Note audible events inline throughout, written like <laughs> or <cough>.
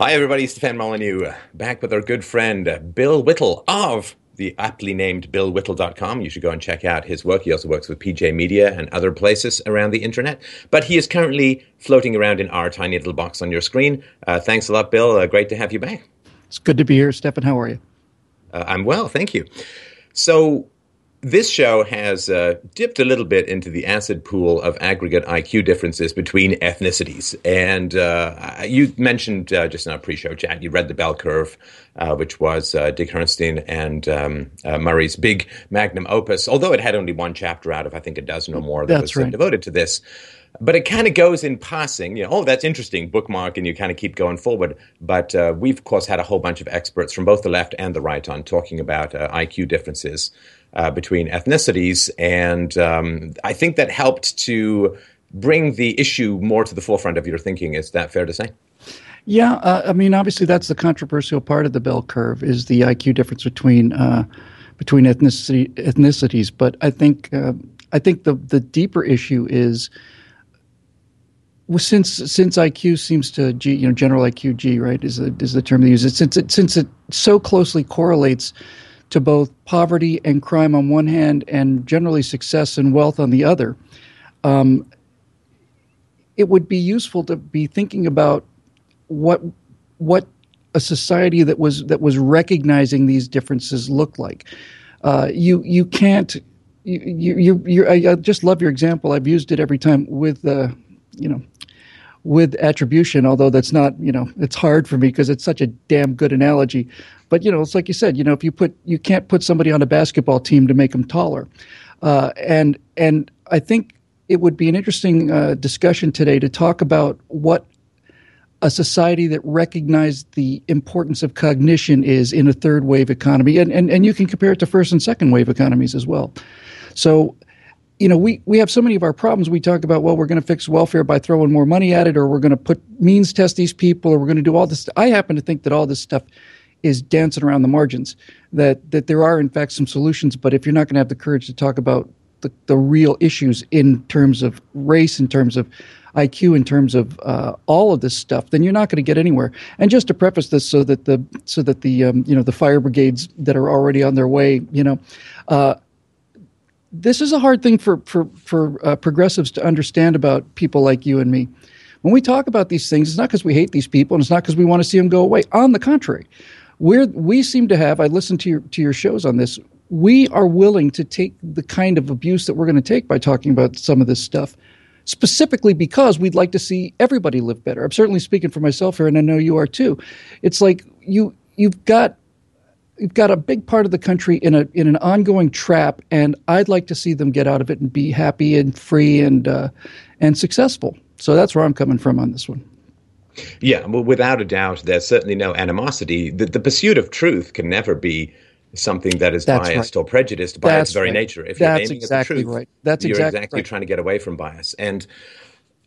Hi, everybody. Stefan Molyneux back with our good friend Bill Whittle of the aptly named BillWhittle.com. You should go and check out his work. He also works with PJ Media and other places around the internet. But he is currently floating around in our tiny little box on your screen. Uh, thanks a lot, Bill. Uh, great to have you back. It's good to be here, Stefan. How are you? Uh, I'm well, thank you. So, this show has uh, dipped a little bit into the acid pool of aggregate IQ differences between ethnicities. And uh, you mentioned uh, just in our pre show chat, you read the bell curve, uh, which was uh, Dick Herrnstein and um, uh, Murray's big magnum opus, although it had only one chapter out of, I think, a dozen or more that That's was right. devoted to this. But it kind of goes in passing, you know, oh, that's interesting, bookmark, and you kind of keep going forward. But we've, of course, had a whole bunch of experts from both the left and the right on talking about IQ differences uh, between ethnicities. And um, I think that helped to bring the issue more to the forefront of your thinking. Is that fair to say? Yeah, uh, I mean, obviously, that's the controversial part of the bell curve is the IQ difference between uh, between ethnicity ethnicities. But I think uh, I think the the deeper issue is well, since since IQ seems to G, you know, general IQ G, right, is the, is the term they use. It since it since it so closely correlates to both poverty and crime on one hand, and generally success and wealth on the other. Um, it would be useful to be thinking about what what a society that was that was recognizing these differences looked like. Uh, you you can't you you you I, I just love your example. I've used it every time with uh, you know with attribution, although that's not, you know, it's hard for me because it's such a damn good analogy. But, you know, it's like you said, you know, if you put, you can't put somebody on a basketball team to make them taller. Uh, and, and I think it would be an interesting uh, discussion today to talk about what a society that recognized the importance of cognition is in a third wave economy. And, and, and you can compare it to first and second wave economies as well. So, you know, we, we have so many of our problems. We talk about, well, we're going to fix welfare by throwing more money at it, or we're going to put means test these people, or we're going to do all this. I happen to think that all this stuff is dancing around the margins. That that there are in fact some solutions, but if you're not going to have the courage to talk about the, the real issues in terms of race, in terms of IQ, in terms of uh, all of this stuff, then you're not going to get anywhere. And just to preface this, so that the so that the um, you know the fire brigades that are already on their way, you know. Uh, this is a hard thing for for for uh, progressives to understand about people like you and me. When we talk about these things, it's not because we hate these people, and it's not because we want to see them go away. On the contrary, we we seem to have. I listened to your to your shows on this. We are willing to take the kind of abuse that we're going to take by talking about some of this stuff, specifically because we'd like to see everybody live better. I'm certainly speaking for myself here, and I know you are too. It's like you you've got you've got a big part of the country in a in an ongoing trap, and I'd like to see them get out of it and be happy and free and uh, and successful. So that's where I'm coming from on this one. Yeah, well, without a doubt, there's certainly no animosity. The, the pursuit of truth can never be something that is That's biased right. or prejudiced by That's its very right. nature. If That's you're aiming exactly at the truth, right. That's you're exactly exactly right. trying to get away from bias. And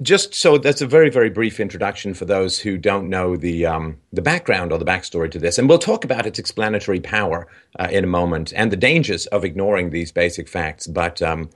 just so that's a very very brief introduction for those who don't know the um, the background or the backstory to this, and we'll talk about its explanatory power uh, in a moment and the dangers of ignoring these basic facts. But um,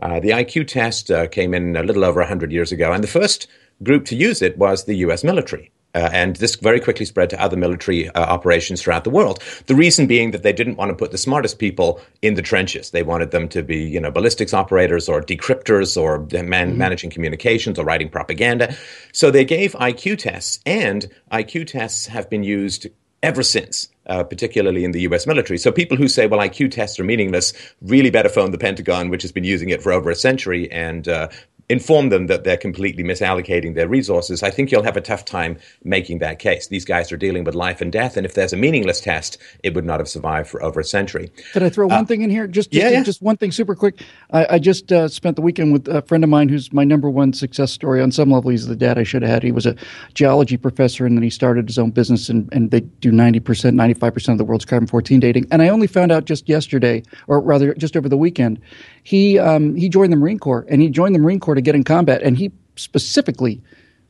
uh, the IQ test uh, came in a little over hundred years ago, and the first group to use it was the U.S. military. Uh, and this very quickly spread to other military uh, operations throughout the world. The reason being that they didn't want to put the smartest people in the trenches. They wanted them to be, you know, ballistics operators or decryptors or man- managing communications or writing propaganda. So they gave IQ tests, and IQ tests have been used ever since. Uh, particularly in the US military. So people who say, well, IQ tests are meaningless, really better phone the Pentagon, which has been using it for over a century, and uh, inform them that they're completely misallocating their resources, I think you'll have a tough time making that case. These guys are dealing with life and death, and if there's a meaningless test, it would not have survived for over a century. Could I throw one thing in here? Just, just, Uh, yeah, yeah. just one thing, super quick. I, I just uh, spent the weekend with a friend of mine who's my number one success story. On some level, he's the dad I should have had. He was a geology professor, and then he started his own business, and, and they do ninety percent, ninety five percent of the world's carbon fourteen dating. And I only found out just yesterday, or rather, just over the weekend, he um, he joined the Marine Corps, and he joined the Marine Corps to get in combat, and he specifically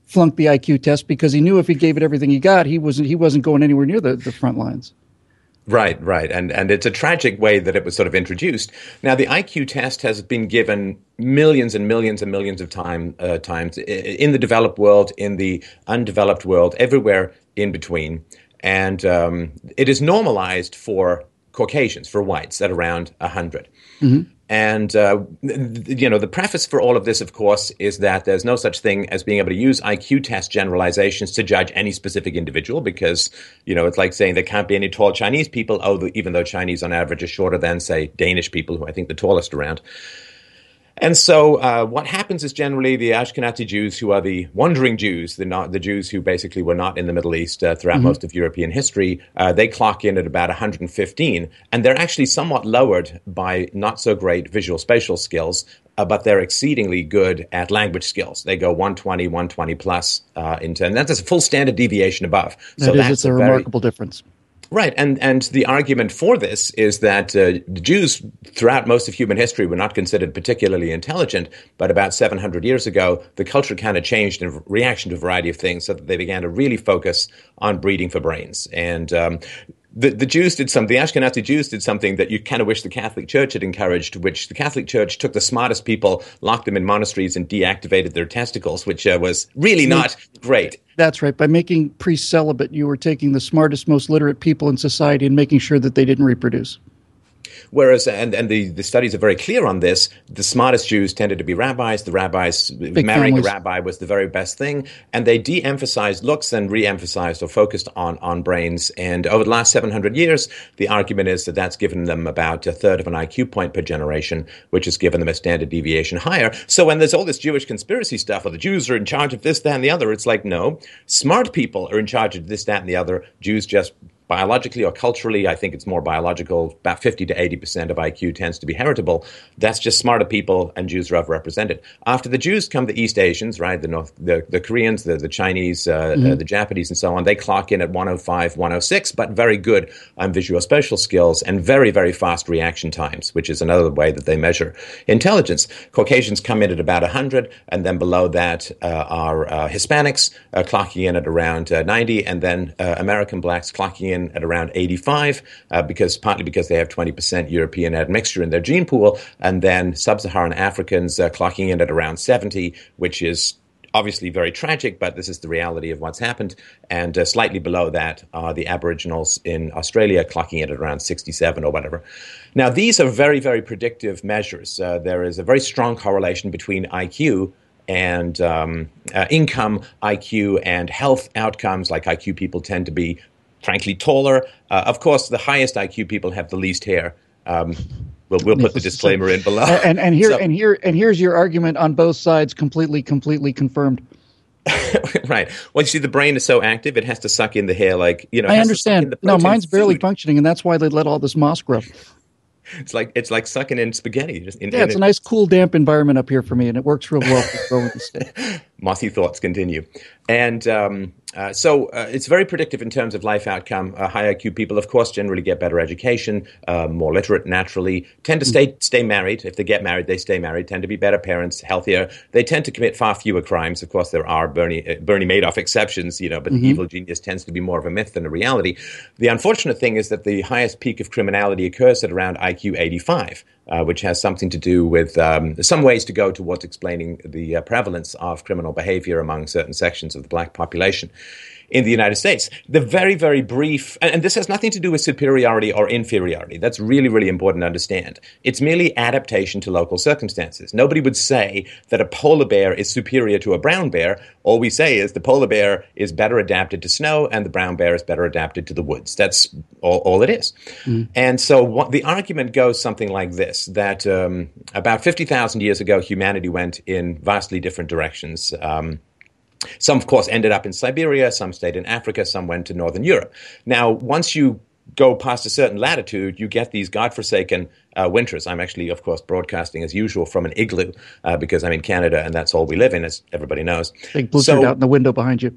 flunked the IQ test because he knew if he gave it everything he got, he wasn't he wasn't going anywhere near the, the front lines. Right, right, and and it's a tragic way that it was sort of introduced. Now, the IQ test has been given millions and millions and millions of time uh, times in the developed world, in the undeveloped world, everywhere in between, and um, it is normalized for Caucasians, for whites, at around 100. Mm-hmm. And, uh, you know, the preface for all of this, of course, is that there's no such thing as being able to use IQ test generalizations to judge any specific individual because, you know, it's like saying there can't be any tall Chinese people, oh, even though Chinese on average are shorter than, say, Danish people, who I think the tallest around. And so, uh, what happens is generally the Ashkenazi Jews, who are the wandering Jews, the, not, the Jews who basically were not in the Middle East uh, throughout mm-hmm. most of European history, uh, they clock in at about 115, and they're actually somewhat lowered by not so great visual spatial skills, uh, but they're exceedingly good at language skills. They go 120, 120 plus uh, into, and that's a full standard deviation above. That so is, that's it's a, a remarkable very, difference. Right, and and the argument for this is that uh, the Jews throughout most of human history were not considered particularly intelligent, but about 700 years ago, the culture kind of changed in reaction to a variety of things, so that they began to really focus on breeding for brains. And um, the, the Jews did something, the Ashkenazi Jews did something that you kind of wish the Catholic Church had encouraged, which the Catholic Church took the smartest people, locked them in monasteries, and deactivated their testicles, which uh, was really not great. That's right. By making priests celibate, you were taking the smartest, most literate people in society and making sure that they didn't reproduce. Whereas, and, and the, the studies are very clear on this, the smartest Jews tended to be rabbis. The rabbis, Big marrying families. a rabbi was the very best thing. And they de emphasized looks and re emphasized or focused on, on brains. And over the last 700 years, the argument is that that's given them about a third of an IQ point per generation, which has given them a standard deviation higher. So when there's all this Jewish conspiracy stuff, or the Jews are in charge of this, that, and the other, it's like, no, smart people are in charge of this, that, and the other. Jews just biologically or culturally, I think it's more biological. About 50 to 80% of IQ tends to be heritable. That's just smarter people, and Jews are overrepresented. After the Jews come the East Asians, right? The North, the, the Koreans, the, the Chinese, uh, uh mm-hmm. uh, the Japanese, and so on. They clock in at 105, 106, but very good on visual spatial skills and very, very fast reaction times, which is another way that they measure intelligence. Caucasians come in at about 100, and then below that uh, are uh, Hispanics uh, clocking in at around 90, and then American blacks clocking in in at around 85, uh, because partly because they have 20% European admixture in their gene pool, and then sub-Saharan Africans uh, clocking in at around 70, which is obviously very tragic, but this is the reality of what's happened. And uh, slightly below that are the Aboriginals in Australia clocking in at around 67 or whatever. Now, these are very, very predictive measures. Uh, there is a very strong correlation between IQ and um, uh, income, IQ, and health outcomes. Like IQ people tend to be frankly taller. Uh, of course, the highest IQ people have the least hair. Um, we'll, we'll put the <laughs> disclaimer in below. And, and here so, and here and here's your argument on both sides, completely, completely confirmed. <laughs> right. Well, you see, the brain is so active; it has to suck in the hair, like you know. I understand. No, mine's barely functioning, and that's why they let all this moss grow. <laughs> It's like it's like sucking in spaghetti. In, yeah, it's a nice, cool, damp environment up here for me, and it works real well for growing the Mossy thoughts continue, and um, uh, so uh, it's very predictive in terms of life outcome. Uh, high IQ people, of course, generally get better education, uh, more literate naturally, tend to stay stay married. If they get married, they stay married. Tend to be better parents, healthier. They tend to commit far fewer crimes. Of course, there are Bernie uh, Bernie Madoff exceptions, you know, but mm-hmm. the evil genius tends to be more of a myth than a reality. The unfortunate thing is that the highest peak of criminality occurs at around IQ 85. Uh, which has something to do with um, some ways to go towards explaining the uh, prevalence of criminal behavior among certain sections of the black population in the United States. The very, very brief, and, and, this has nothing to do with superiority or inferiority. That's really, really important to understand. It's merely adaptation to local circumstances. Nobody would say that a polar bear is superior to a brown bear. All we say is the polar bear is better adapted to snow and the brown bear is better adapted to the woods. That's all, all it is. Mm. And so what, the argument goes something like this that um, about 50,000 years ago, humanity went in vastly different directions. Um, some, of course, ended up in Siberia, some stayed in Africa, some went to Northern Europe. Now, once you go past a certain latitude, you get these godforsaken uh, winters. I'm actually, of course, broadcasting as usual from an igloo uh, because I'm in Canada and that's all we live in, as everybody knows. Big blizzard so, out in the window behind you.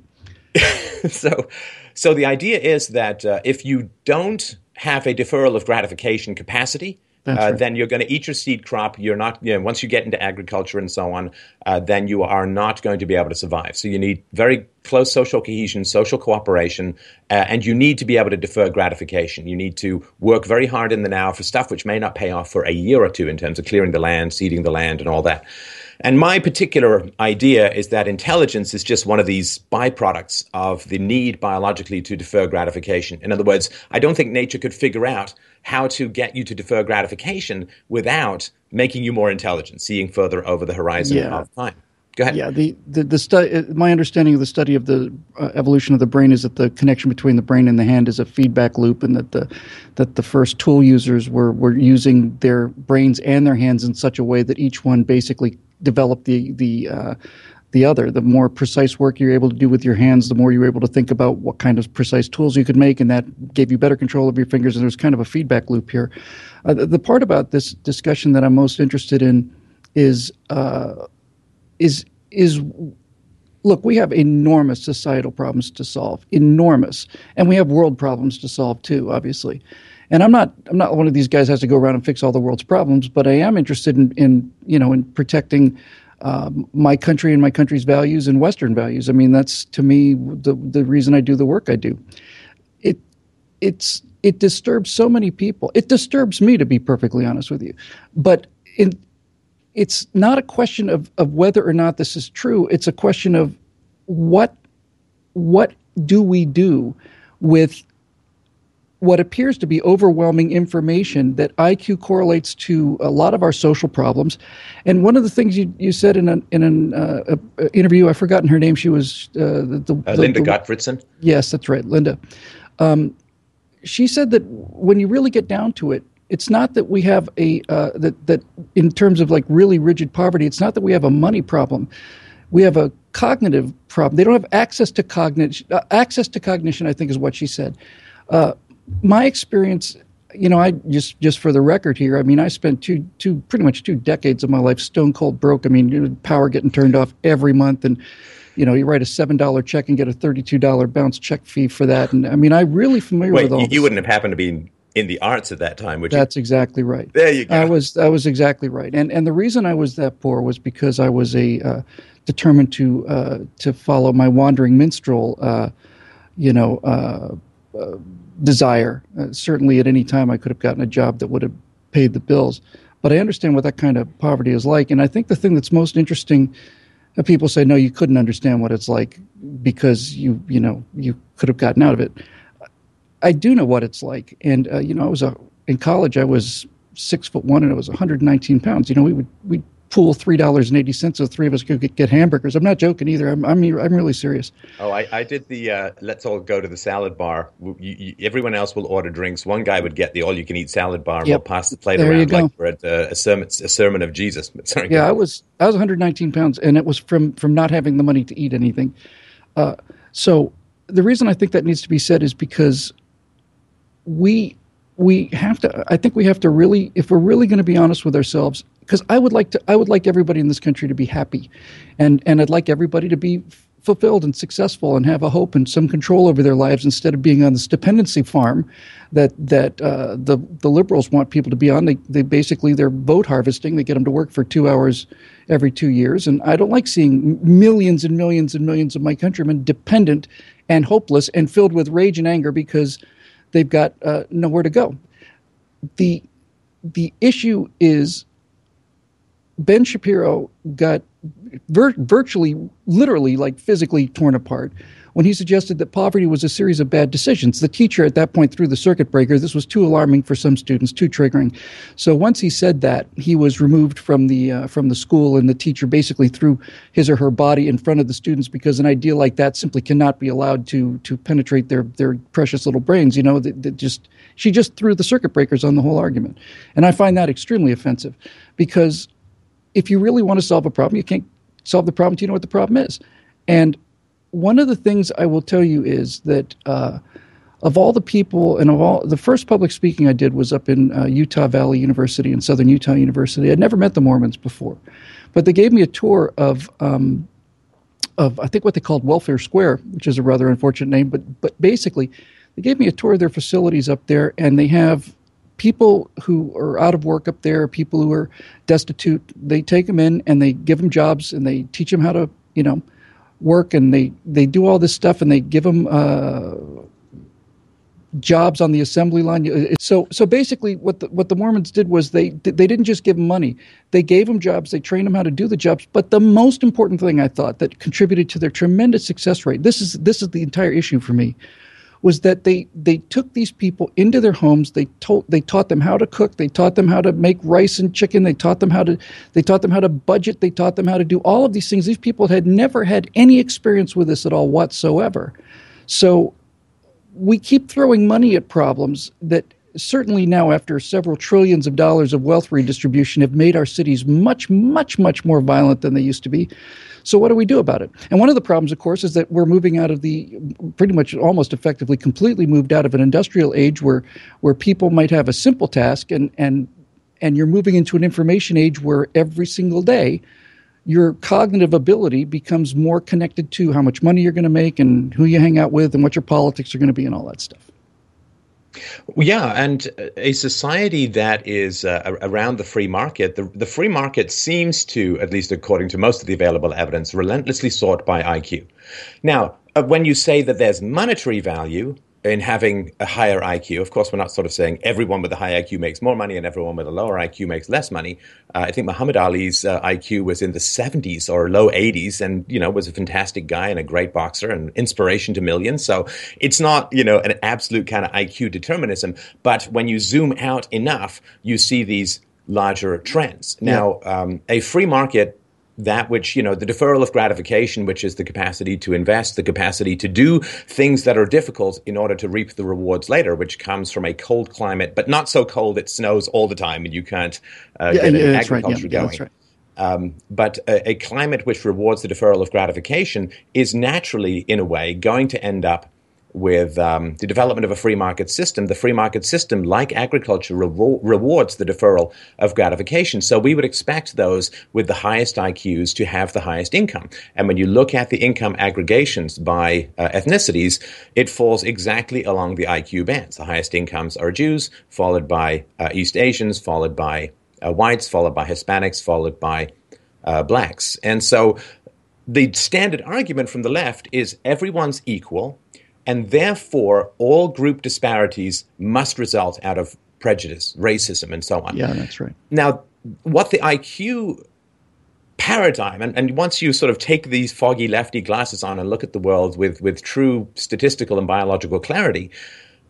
<laughs> so, so the idea is that uh, if you don't have a deferral of gratification capacity, uh, right. then you're going to eat your seed crop. You're not, you know, once you get into agriculture and so on, uh, then you are not going to be able to survive. So you need very close social cohesion, social cooperation, uh, and you need to be able to defer gratification. You need to work very hard in the now for stuff which may not pay off for a year or two in terms of clearing the land, seeding the land, and all that. And my particular idea is that intelligence is just one of these byproducts of the need biologically to defer gratification. In other words, I don't think nature could figure out how to get you to defer gratification without making you more intelligent, seeing further over the horizon yeah. of time. Go ahead. Yeah, the the, the stu- uh, my understanding of the study of the uh, evolution of the brain is that the connection between the brain and the hand is a feedback loop, and that the that the first tool users were were using their brains and their hands in such a way that each one basically developed the the uh, the other. The more precise work you're able to do with your hands, the more you're able to think about what kind of precise tools you could make, and that gave you better control of your fingers. And there's kind of a feedback loop here. Uh, the, the, part about this discussion that I'm most interested in is. Uh, is is look, we have enormous societal problems to solve, enormous, and we have world problems to solve too, obviously. And I'm not I'm not one of these guys who has to go around and fix all the world's problems, but I am interested in, in you know in protecting um, my country and my country's values and Western values. I mean, that's to me the the reason I do the work I do. It it's it disturbs so many people. It disturbs me to be perfectly honest with you, but in it's not a question of, of whether or not this is true. It's a question of what what do we do with what appears to be overwhelming information that IQ correlates to a lot of our social problems. And one of the things you, you said in an in an uh, interview, I've forgotten her name. She was uh, the, the, uh, Linda the, Gottfredson. Yes, that's right, Linda. Um, she said that when you really get down to it, it's not that we have a uh, that that in terms of like really rigid poverty. It's not that we have a money problem. We have a cognitive problem. They don't have access to cognition. Uh, access to cognition, I think, is what she said. Uh, my experience, you know, I just just for the record here. I mean, I spent two two pretty much two decades of my life stone cold broke. I mean, power getting turned off every month and you know, you write a seven dollar check and get a thirty two dollar bounce check fee for that. And I mean, I'm really familiar Wait, with all. You, you wouldn't have happened to be in the arts at that time, would you? That's exactly right. There you go. I was I was exactly right, and and the reason I was that poor was because I was a uh, determined to uh, to follow my wandering minstrel, uh, you know, uh, uh, desire. Uh, certainly, at any time, I could have gotten a job that would have paid the bills, but I understand what that kind of poverty is like, and I think the thing that's most interesting. People say, "No, you couldn't understand what it's like because you, you know, you could have gotten out of it." I do know what it's like. And uh, you know, I was a, in college. I was six foot one, and I was 119 pounds. You know, we would we pool three dollars and eighty cents so three of us could get, get, hamburgers. I'm not joking either. I'm I'm, I'm really serious. Oh, I, I did the uh, let's all go to the salad bar. You, you, everyone else will order drinks. One guy would get the all you can eat salad bar. Yep. We'll pass the plate there around like we're at uh, a sermon a sermon of Jesus. <laughs> Sorry. Yeah, I was I was 119 pounds, and it was from from not having the money to eat anything. Uh, so the reason I think that needs to be said is because we we have to i think we have to really if we're really going to be honest with ourselves because i would like to i would like everybody in this country to be happy. And and i'd like everybody to be fulfilled and successful and have a hope and some control over their lives instead of being on this dependency farm that that uh, the the liberals want people to be on. They, they basically they're vote harvesting. They get them to work for two hours every two years. And i don't like seeing millions and millions and millions of my countrymen dependent and hopeless and filled with rage and anger because they've got uh, nowhere to go. The the issue is Ben Shapiro got vir- virtually, literally, like physically torn apart when he suggested that poverty was a series of bad decisions. The teacher at that point threw the circuit breaker. This was too alarming for some students, too triggering. So once he said that, he was removed from the uh, from the school, and the teacher basically threw his or her body in front of the students because an idea like that simply cannot be allowed to to penetrate their their precious little brains. You know, that, that just she just threw the circuit breakers on the whole argument, and I find that extremely offensive because if you really want to solve a problem, you can't solve the problem until you know what the problem is. And one of the things I will tell you is that uh, of all the people and of all the first public speaking I did was up in uh, Utah Valley University and Southern Utah University. I'd never met the Mormons before, but they gave me a tour of um, of I think what they called Welfare Square, which is a rather unfortunate name, but but basically they gave me a tour of their facilities up there, and they have people who are out of work up there, people who are destitute, they take them in and they give them jobs and they teach them how to, you know, work and they, they do all this stuff and they give them uh, jobs on the assembly line. So, so basically, what the, what the Mormons did was they they didn't just give them money; they gave them jobs. They trained them how to do the jobs. But the most important thing I thought that contributed to their tremendous success rate this is this is the entire issue for me was that they they took these people into their homes. They told they taught them how to cook. They taught them how to make rice and chicken. They taught them how to they taught them how to budget. They taught them how to do all of these things. These people had never had any experience with this at all whatsoever. So we keep throwing money at problems that certainly now after several trillions of dollars of wealth redistribution have made our cities much much much more violent than they used to be so what do we do about it and one of the problems of course is that we're moving out of the pretty much almost effectively completely moved out of an industrial age where where people might have a simple task and and and you're moving into an information age where every single day your cognitive ability becomes more connected to how much money you're going to make and who you hang out with and what your politics are going to be and all that stuff. Yeah, and a society that is uh, around the free market, the, the free market seems to, at least according to most of the available evidence, relentlessly sought by IQ. Now, uh, when you say that there's monetary value, in having a higher IQ. Of course, we're not sort of saying everyone with a high IQ makes more money and everyone with a lower IQ makes less money. Uh, I think Muhammad Ali's uh, IQ was in the 70s or low 80s, and you know was a fantastic guy and a great boxer and inspiration to millions. So it's not you know an absolute kind of IQ determinism, but when you zoom out enough, you see these larger trends. Now, yeah. um, a free market that which, you know, the deferral of gratification, which is the capacity to invest, the capacity to do things that are difficult in order to reap the rewards later, which comes from a cold climate, but not so cold it snows all the time and you can't uh, yeah, get yeah, agriculture right. yeah, going. Right. Um, but a, a, climate which rewards the deferral of gratification is naturally, in a way, going to end up with um, the development of a free market system, the free market system, like agriculture, re- rewards the deferral of gratification. So we would expect those with the highest IQs to have the highest income. And when you look at the income aggregations by uh, ethnicities, it falls exactly along the IQ bands. The highest incomes are Jews, followed by uh, East Asians, followed by uh, whites, followed by Hispanics, followed by uh, blacks. And so the standard argument from the left is everyone's equal and therefore all group disparities must result out of prejudice, racism, and so on. Yeah, that's right. Now, what the IQ paradigm, and, and once you sort of take these foggy lefty glasses on and look at the world with, with true statistical and biological clarity,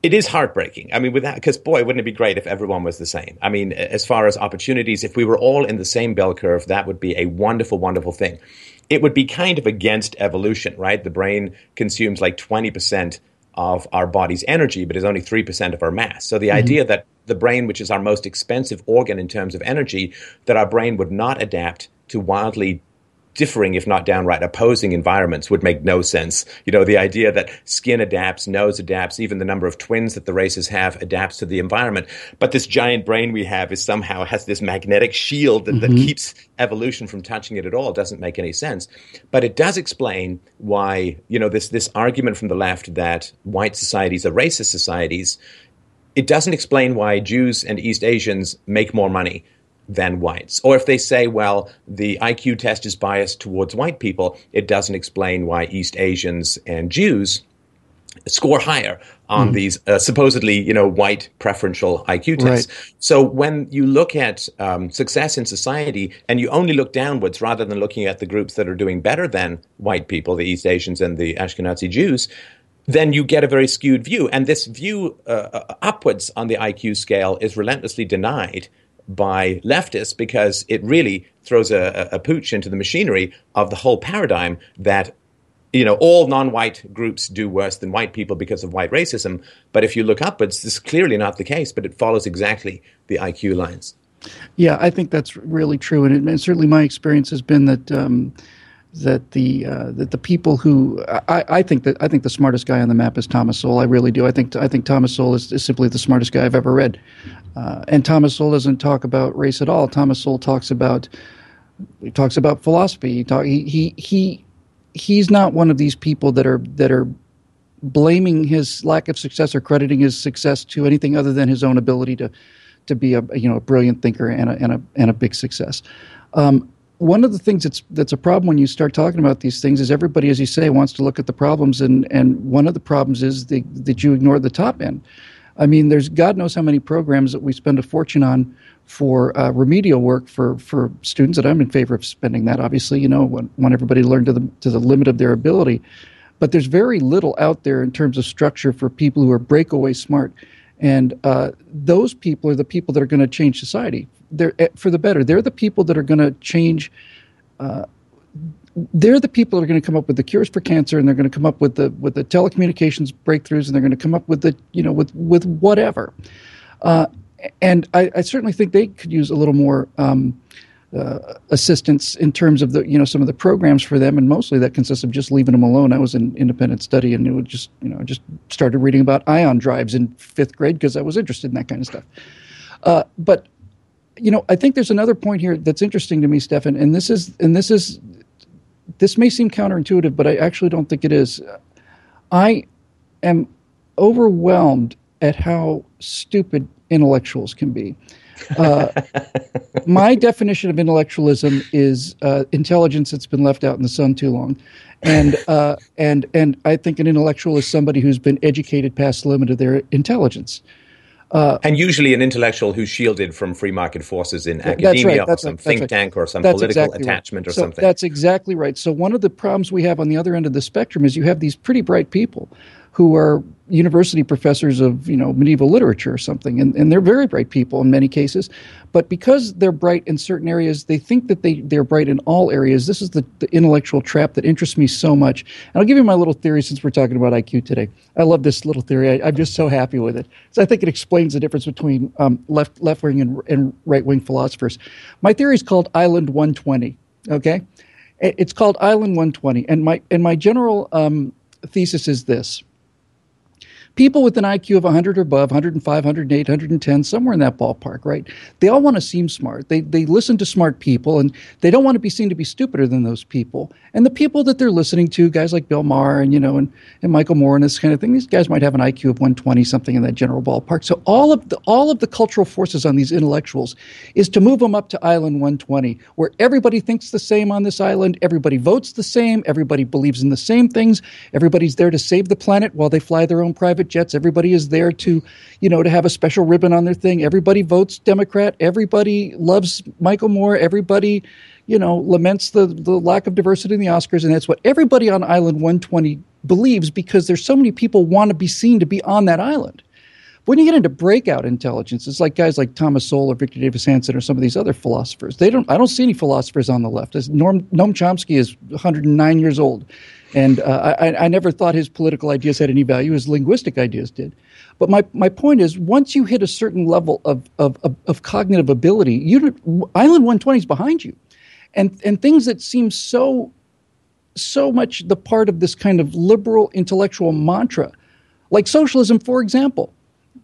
it is heartbreaking. I mean, with that, because boy, wouldn't it be great if everyone was the same? I mean, as far as opportunities, if we were all in the same bell curve, that would be a wonderful, wonderful thing it would be kind of against evolution, right? The brain consumes like 20% of our body's energy, but is only 3% of our mass. So the mm-hmm. idea that the brain, which is our most expensive organ in terms of energy, that our brain would not adapt to wildly differing, if not downright opposing environments would make no sense. You know, the idea that skin adapts, nose adapts, even the number of twins that the races have adapts to the environment. But this giant brain we have is somehow has this magnetic shield that, mm-hmm. that keeps evolution from touching it at all. It doesn't make any sense. But it does explain why, you know, this, this argument from the left that white societies are racist societies, it doesn't explain why Jews and East Asians make more money than whites. Or if they say, well, the IQ test is biased towards white people, it doesn't explain why East Asians and Jews score higher on mm. these uh, supposedly, you know, white preferential IQ tests. Right. So when you look at um, success in society and you only look downwards rather than looking at the groups that are doing better than white people, the East Asians and the Ashkenazi Jews, then you get a very skewed view. And this view uh, uh upwards on the IQ scale is relentlessly denied by leftists because it really throws a, a, pooch into the machinery of the whole paradigm that you know all non-white groups do worse than white people because of white racism. But if you look upwards this is clearly not the case but it follows exactly the iq lines. Yeah i think that's really true. And, it, and certainly my experience has been that um, that the uh, that the people who I, I think that I think the smartest guy on the map is Thomas Sowell. I really do. I think I think Thomas Sowell is, is simply the smartest guy I've ever read. Uh, and Thomas Sowell doesn't talk about race at all. Thomas Sowell talks about he talks about philosophy. He talk, he, he he he's not one of these people that are that are blaming his lack of success or crediting his success to anything other than his own ability to to be a you know a brilliant thinker and a and a and a big success. Um, one of the things that's that's a problem when you start talking about these things is everybody, as you say, wants to look at the problems, and and one of the problems is the, that you ignore the top end. I mean, there's God knows how many programs that we spend a fortune on for uh, remedial work for for students, and I'm in favor of spending that. Obviously, you know, want, want everybody to learn to the to the limit of their ability, but there's very little out there in terms of structure for people who are breakaway smart. And uh, those people are the people that are going to change society they're eh, for the better. They're the people that are going to change. Uh, they're the people that are going to come up with the cures for cancer, and they're going to come up with the with the telecommunications breakthroughs, and they're going to come up with the you know with with whatever. Uh, and I, I, certainly think they could use a little more um, uh, assistance in terms of the you know some of the programs for them, and mostly that consists of just leaving them alone. I was in independent study, and it would just you know just started reading about ion drives in fifth grade because I was interested in that kind of stuff. Uh, but you know, I think there's another point here that's interesting to me, Stefan, and this is and this is this may seem counterintuitive, but I actually don't think it is. I am overwhelmed at how stupid intellectuals can be. Uh, <laughs> my definition of intellectualism is uh, intelligence that's been left out in the sun too long, and uh, and and I think an intellectual is somebody who's been educated past the limit of their intelligence. Uh, and usually an intellectual who's shielded from free market forces in academia right, or some right, think right. tank or some that's political exactly attachment or so something. That's exactly right. So one of the problems we have on the other end of the spectrum is you have these pretty bright people who are university professors of you know medieval literature or something. And, and they're very bright people in many cases. But because they're bright in certain areas they think that they, they're bright in all areas. This is the, the intellectual trap that interests me so much. And i'll give you my little theory since we're talking about iq today. I love this little theory. I, am just so happy with it. So i think it explains the difference between um, left left wing and, and right wing philosophers. My theory is called island 120 okay? It's called island 120 and my and my general um, thesis is this people with an IQ of 100 or above, 105, 108, 110, somewhere in that ballpark, right? They all want to seem smart. They, they listen to smart people and they don't want to be seen to be stupider than those people. And the people that they're listening to, guys like Bill Maher and, you know, and, and Michael Moore and this kind of thing, these guys might have an IQ of 120, something in that general ballpark. So all of the, all of the cultural forces on these intellectuals is to move them up to island 120, where everybody thinks the same on this island, everybody votes the same, everybody believes in the same things, everybody's there to save the planet while they fly their own private private jets. Everybody is there to, you know, to have a special ribbon on their thing. Everybody votes Democrat. Everybody loves Michael Moore. Everybody, you know, laments the, the lack of diversity in the Oscars. And that's what everybody on Island 120 believes because there's so many people want to be seen to be on that island. When you get into breakout intelligence, it's like guys like Thomas Sowell or Victor Davis Hanson or some of these other philosophers. They don't. I don't see any philosophers on the left. Norm, Noam Chomsky is 109 years old. And uh, I, I never thought his political ideas had any value. His linguistic ideas did. But my, my point is, once you hit a certain level of, of, of, of cognitive ability, you, Island 120 is behind you. And, and things that seem so, so much the part of this kind of liberal intellectual mantra, like socialism, for example.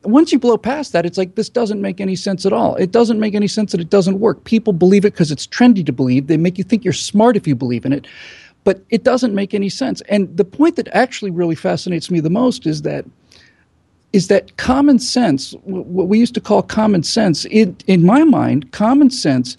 Once you blow past that, it's like this doesn't make any sense at all. It doesn't make any sense that it doesn't work. People believe it because it's trendy to believe. They make you think you're smart if you believe in it but it doesn't make any sense. And the point that actually really fascinates me the most is that is that common sense, what we used to call common sense, in, in my mind, common sense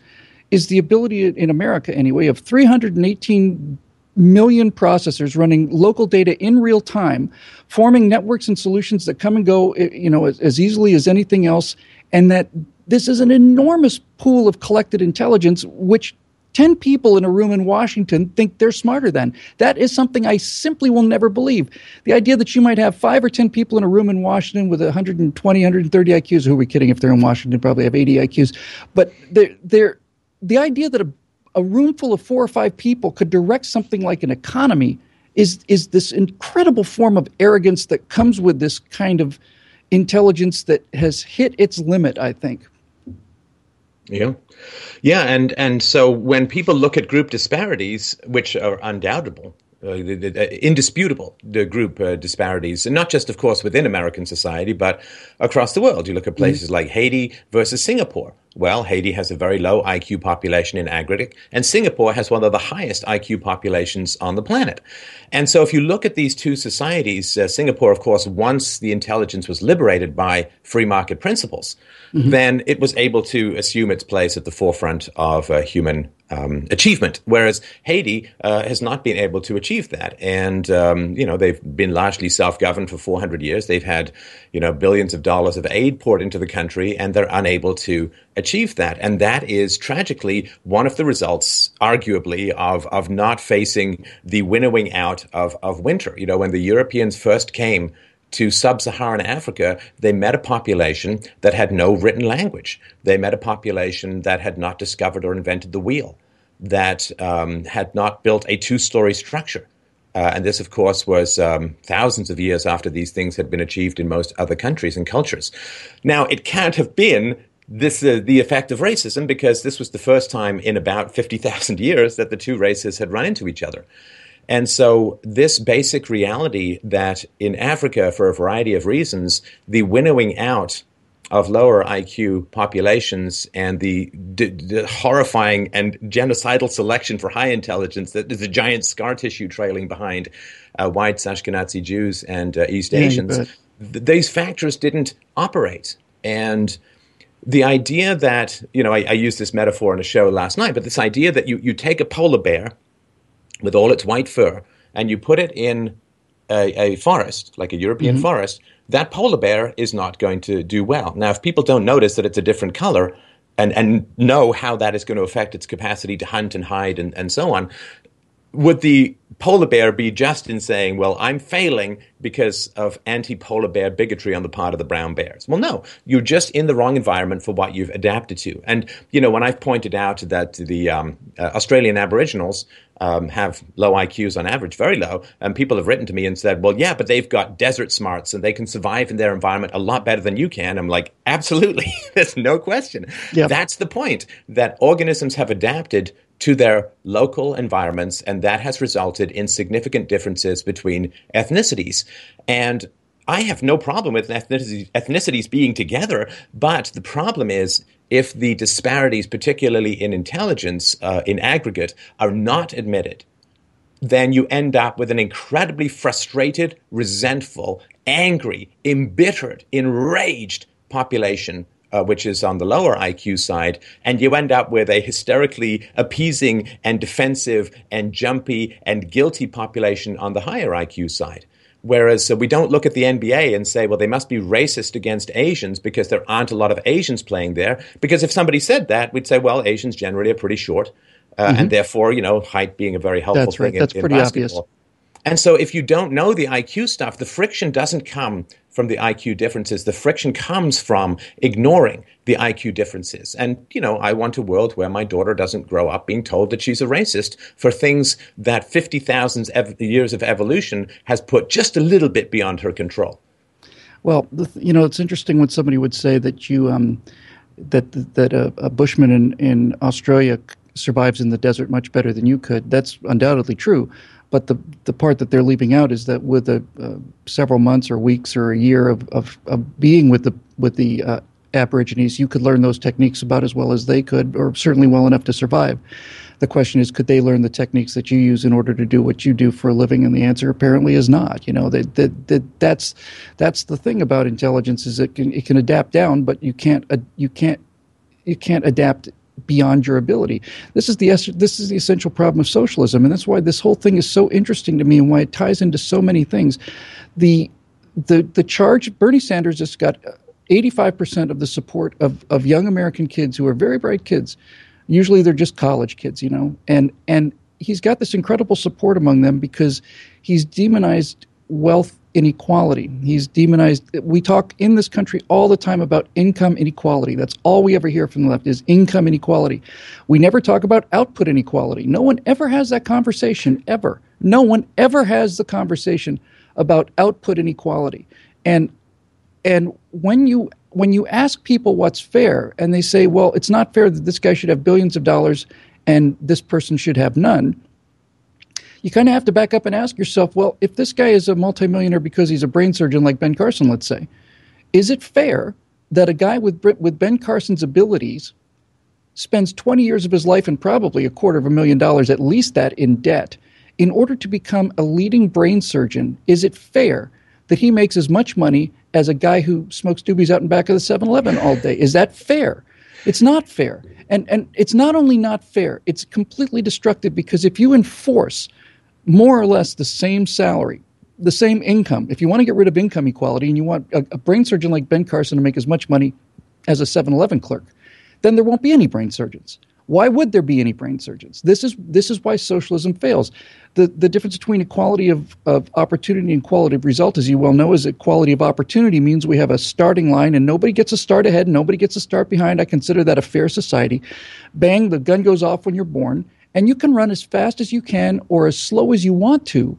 is the ability in America anyway of 318 million processors running local data in real time, forming networks and solutions that come and go, eh, you know, as, as easily as anything else, and that this is an enormous pool of collected intelligence, which 10 people in a room in Washington think they're smarter than. That is something I simply will never believe. The idea that you might have five or 10 people in a room in Washington with 120, 130 IQs, who are we kidding if they're in Washington, probably have 80 IQs. But they're, they're, the idea that a, a room full of four or five people could direct something like an economy is, is this incredible form of arrogance that comes with this kind of intelligence that has hit its limit, I think. Yeah. Yeah, and and so when people look at group disparities, which are undoubtable, uh, the, the, uh, indisputable the group uh, disparities, and not just, of course, within American society, but across the world. You look at places mm-hmm. like Haiti versus Singapore, Well, Haiti has a very low IQ population in aggregate, and Singapore has one of the highest IQ populations on the planet. And so, if you look at these two societies, uh, Singapore, of course, once the intelligence was liberated by free market principles, mm-hmm. then it was able to assume its place at the forefront of uh, human um, achievement, whereas Haiti uh, has not been able to achieve that. And um, you know they've been largely self-governed for 400 years. They've had you know billions of dollars of aid poured into the country, and they're unable to achieve that. And that is tragically one of the results, arguably, of of not facing the winnowing out of of winter. You know, when the Europeans first came to sub Saharan Africa, they met a population that had no written language. They met a population that had not discovered or invented the wheel, that um, had not built a two story structure. Uh, and this, of course, was um, thousands of years after these things had been achieved in most other countries and cultures. Now, it can't have been this uh, the effect of racism because this was the first time in about 50,000 years that the two races had run into each other. And so, this basic reality that in Africa, for a variety of reasons, the winnowing out of lower IQ populations and the, d- d- horrifying and genocidal selection for high intelligence that is a giant scar tissue trailing behind uh, white Ashkenazi Jews and uh, East yeah, Asians, th- these factors didn't operate. And the idea that, you know, I, I used this metaphor in a show last night, but this idea that you, you take a polar bear with all its white fur and you put it in a, a forest, like a European mm-hmm. forest, that polar bear is not going to do well. Now, if people don't notice that it's a different color and, and know how that is going to affect its capacity to hunt and hide and, and so on, would the polar bear be just in saying, well, I'm failing because of anti polar bear bigotry on the part of the brown bears? Well, no, you're just in the wrong environment for what you've adapted to. And, you know, when I've pointed out that the um, uh, Australian Aboriginals um, have low IQs on average, very low. And people have written to me and said, well, yeah, but they've got desert smarts and they can survive in their environment a lot better than you can. I'm like, absolutely. <laughs> There's no question. Yep. That's the point that organisms have adapted to their local environments, and that has resulted in significant differences between ethnicities. And I have no problem with ethnicities, ethnicities being together, but the problem is if the disparities, particularly in intelligence uh, in aggregate, are not admitted, then you end up with an incredibly frustrated, resentful, angry, embittered, enraged population. Uh, which is on the lower IQ side, and you end up with a hysterically appeasing and defensive and jumpy and guilty population on the higher IQ side. Whereas uh, we don't look at the NBA and say, well, they must be racist against Asians because there aren't a lot of Asians playing there. Because if somebody said that, we'd say, well, Asians generally are pretty short. Uh, mm-hmm. And therefore, you know, height being a very helpful That's thing right. That's in, pretty in obvious. And so if you don't know the IQ stuff, the friction doesn't come from the IQ differences. The friction comes from ignoring the IQ differences. And, you know, I want a world where my daughter doesn't grow up being told that she's a racist for things that 50,000 ev- years of evolution has put just a little bit beyond her control. Well, you know, it's interesting when somebody would say that you, um, that that a, a bushman in, in Australia survives in the desert much better than you could. That's undoubtedly true. But the the part that they're leaving out is that with a, uh, several months or weeks or a year of, of, of being with the with the uh, Aborigines, you could learn those techniques about as well as they could, or certainly well enough to survive. The question is, could they learn the techniques that you use in order to do what you do for a living? And the answer apparently is not. You know, that, that, that that's that's the thing about intelligence is it can it can adapt down, but you can't uh, you can't you can't adapt beyond your ability. This is the this is the essential problem of socialism, and that's why this whole thing is so interesting to me, and why it ties into so many things. The the the charge Bernie Sanders just got. 85% of the support of, of young American kids who are very bright kids. Usually they're just college kids, you know. And and he's got this incredible support among them because he's demonized wealth inequality. He's demonized. We talk in this country all the time about income inequality. That's all we ever hear from the left is income inequality. We never talk about output inequality. No one ever has that conversation, ever. No one ever has the conversation about output inequality. And and when you when you ask people what's fair and they say, well, it's not fair that this guy should have billions of dollars and this person should have none, you kind of have to back up and ask yourself, well, if this guy is a multimillionaire because he's a brain surgeon like Ben Carson, let's say, is it fair that a guy with with Ben Carson's abilities spends 20 years of his life and probably a quarter of a million dollars, at least that, in debt, in order to become a leading brain surgeon, is it fair that he makes as much money as a guy who smokes doobies out in back of the 7 Eleven all day? Is that fair? It's not fair. And, and it's not only not fair, it's completely destructive because if you enforce more or less the same salary, the same income, if you want to get rid of income equality and you want a, a brain surgeon like Ben Carson to make as much money as a 7 Eleven clerk, then there won't be any brain surgeons. Why would there be any brain surgeons? This is this is why socialism fails. The the difference between equality of, of opportunity and quality of result, as you well know, is that quality of opportunity means we have a starting line and nobody gets a start ahead, nobody gets a start behind. I consider that a fair society. Bang, the gun goes off when you're born, and you can run as fast as you can or as slow as you want to,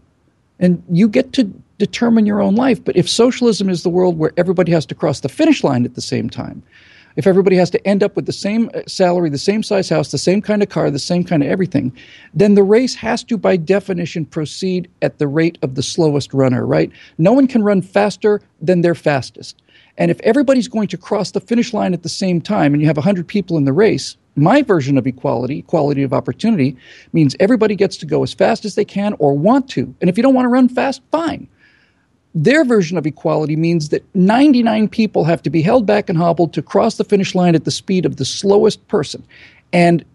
and you get to determine your own life. But if socialism is the world where everybody has to cross the finish line at the same time, if everybody has to end up with the same uh, salary, the same size house, the same kind of car, the same kind of everything, then the race has to, by definition, proceed at the rate of the slowest runner, right? No one can run faster than their fastest. And if everybody's going to cross the finish line at the same time and you have 100 people in the race, my version of equality, equality of opportunity, means everybody gets to go as fast as they can or want to. And if you don't want to run fast, fine. Their version of equality means that 99 people have to be held back and hobbled to cross the finish line at the speed of the slowest person. And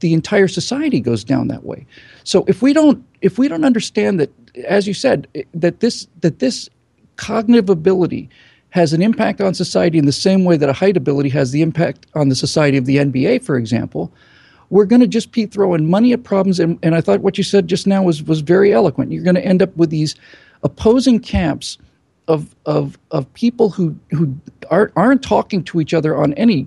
the entire society goes down that way. So if we don't if we don't understand that as you said that this that this cognitive ability has an impact on society in the same way that a height ability has the impact on the society of the NBA, for example, we're going to just be throwing money at problems. And, and I thought what you said just now was, was very eloquent. You're going to end up with these opposing camps of of of people who who aren't aren't talking to each other on any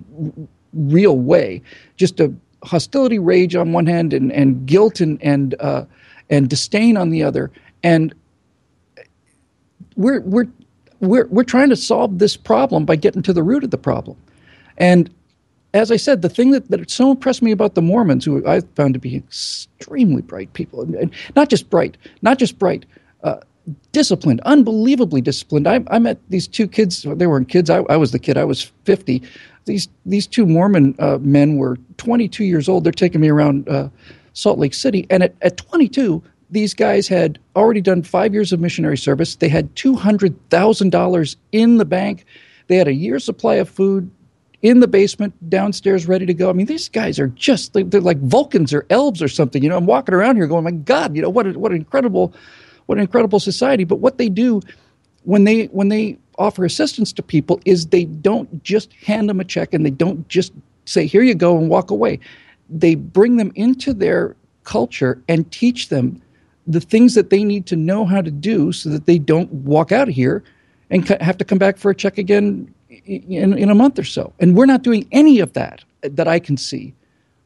real way. Just a hostility, rage on one hand, and and guilt and and uh, and disdain on the other. And we're we're we're we're trying to solve this problem by getting to the root of the problem. And as I said, the thing that, that so impressed me about the Mormons, who I found to be extremely bright people, and, not just bright, not just bright, uh, disciplined, unbelievably disciplined. I, I met these two kids. They weren't kids. I, I, was the kid. I was 50. These these two Mormon uh, men were 22 years old. They're taking me around uh, Salt Lake City, and at, at 22, these guys had already done five years of missionary service. They had two hundred thousand dollars in the bank. They had a year's supply of food in the basement downstairs, ready to go. I mean, these guys are just they're like Vulcans or elves or something. You know, I'm walking around here going, my God, you know what? A, what an incredible what an incredible society. But what they do when they when they offer assistance to people is they don't just hand them a check and they don't just say here you go and walk away. They bring them into their culture and teach them the things that they need to know how to do so that they don't walk out of here and have to come back for a check again in, in a month or so. And we're not doing any of that that I can see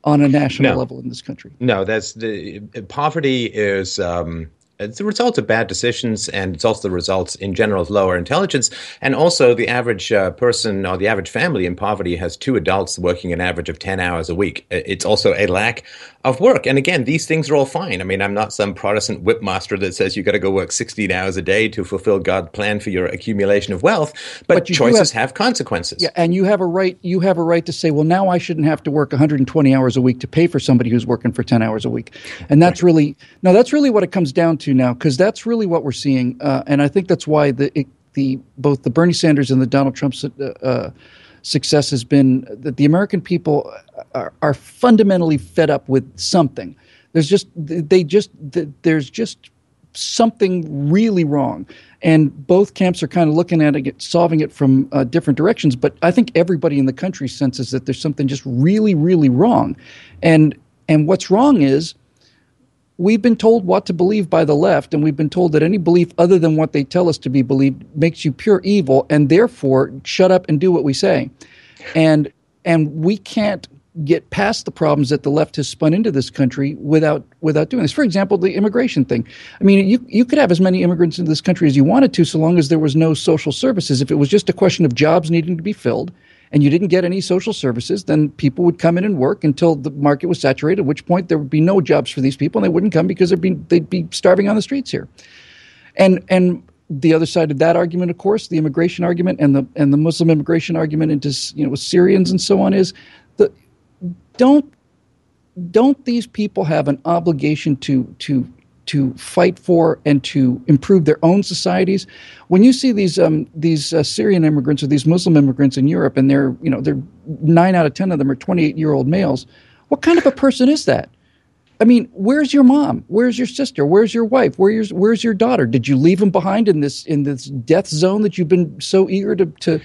on a national no. level in this country. No, that's the poverty is um, it's the result of bad decisions, and it's also the result in general of lower intelligence. And also, the average uh, person or the average family in poverty has two adults working an average of 10 hours a week. It's also a lack of work. And again, these things are all fine. I mean, I'm not some Protestant whipmaster that says you got to go work 16 hours a day to fulfill God's plan for your accumulation of wealth, but, but choices have, have, consequences. Yeah, and you have a right you have a right to say, well, now I shouldn't have to work 120 hours a week to pay for somebody who's working for 10 hours a week. And that's really no, that's really what it comes down to now because that's really what we're seeing. Uh, and I think that's why the it, the both the Bernie Sanders and the Donald Trump uh, uh success has been that the American people are, are fundamentally fed up with something. There's just they just there's just something really wrong, and both camps are kind of looking at it, solving it from uh, different directions. But I think everybody in the country senses that there's something just really, really wrong, and and what's wrong is we've been told what to believe by the left, and we've been told that any belief other than what they tell us to be believed makes you pure evil, and therefore shut up and do what we say. And and we can't get past the problems that the left has spun into this country without without doing this. For example, the immigration thing. I mean, you you could have as many immigrants into this country as you wanted to, so long as there was no social services. If it was just a question of jobs needing to be filled, and you didn't get any social services, then people would come in and work until the market was saturated, at which point there would be no jobs for these people and they wouldn't come because they'd be, they'd be starving on the streets here. And, and the other side of that argument, of course, the immigration argument and the, and the Muslim immigration argument into, you know, with Syrians and so on is the, don't don't these people have an obligation to to to fight for and to improve their own societies? When you see these um, these uh, Syrian immigrants or these Muslim immigrants in Europe, and they're you know they're nine out of ten of them are twenty eight year old males. What kind of a person is that? I mean, where's your mom? Where's your sister? Where's your wife? Where's where's your daughter? Did you leave them behind in this in this death zone that you've been so eager to to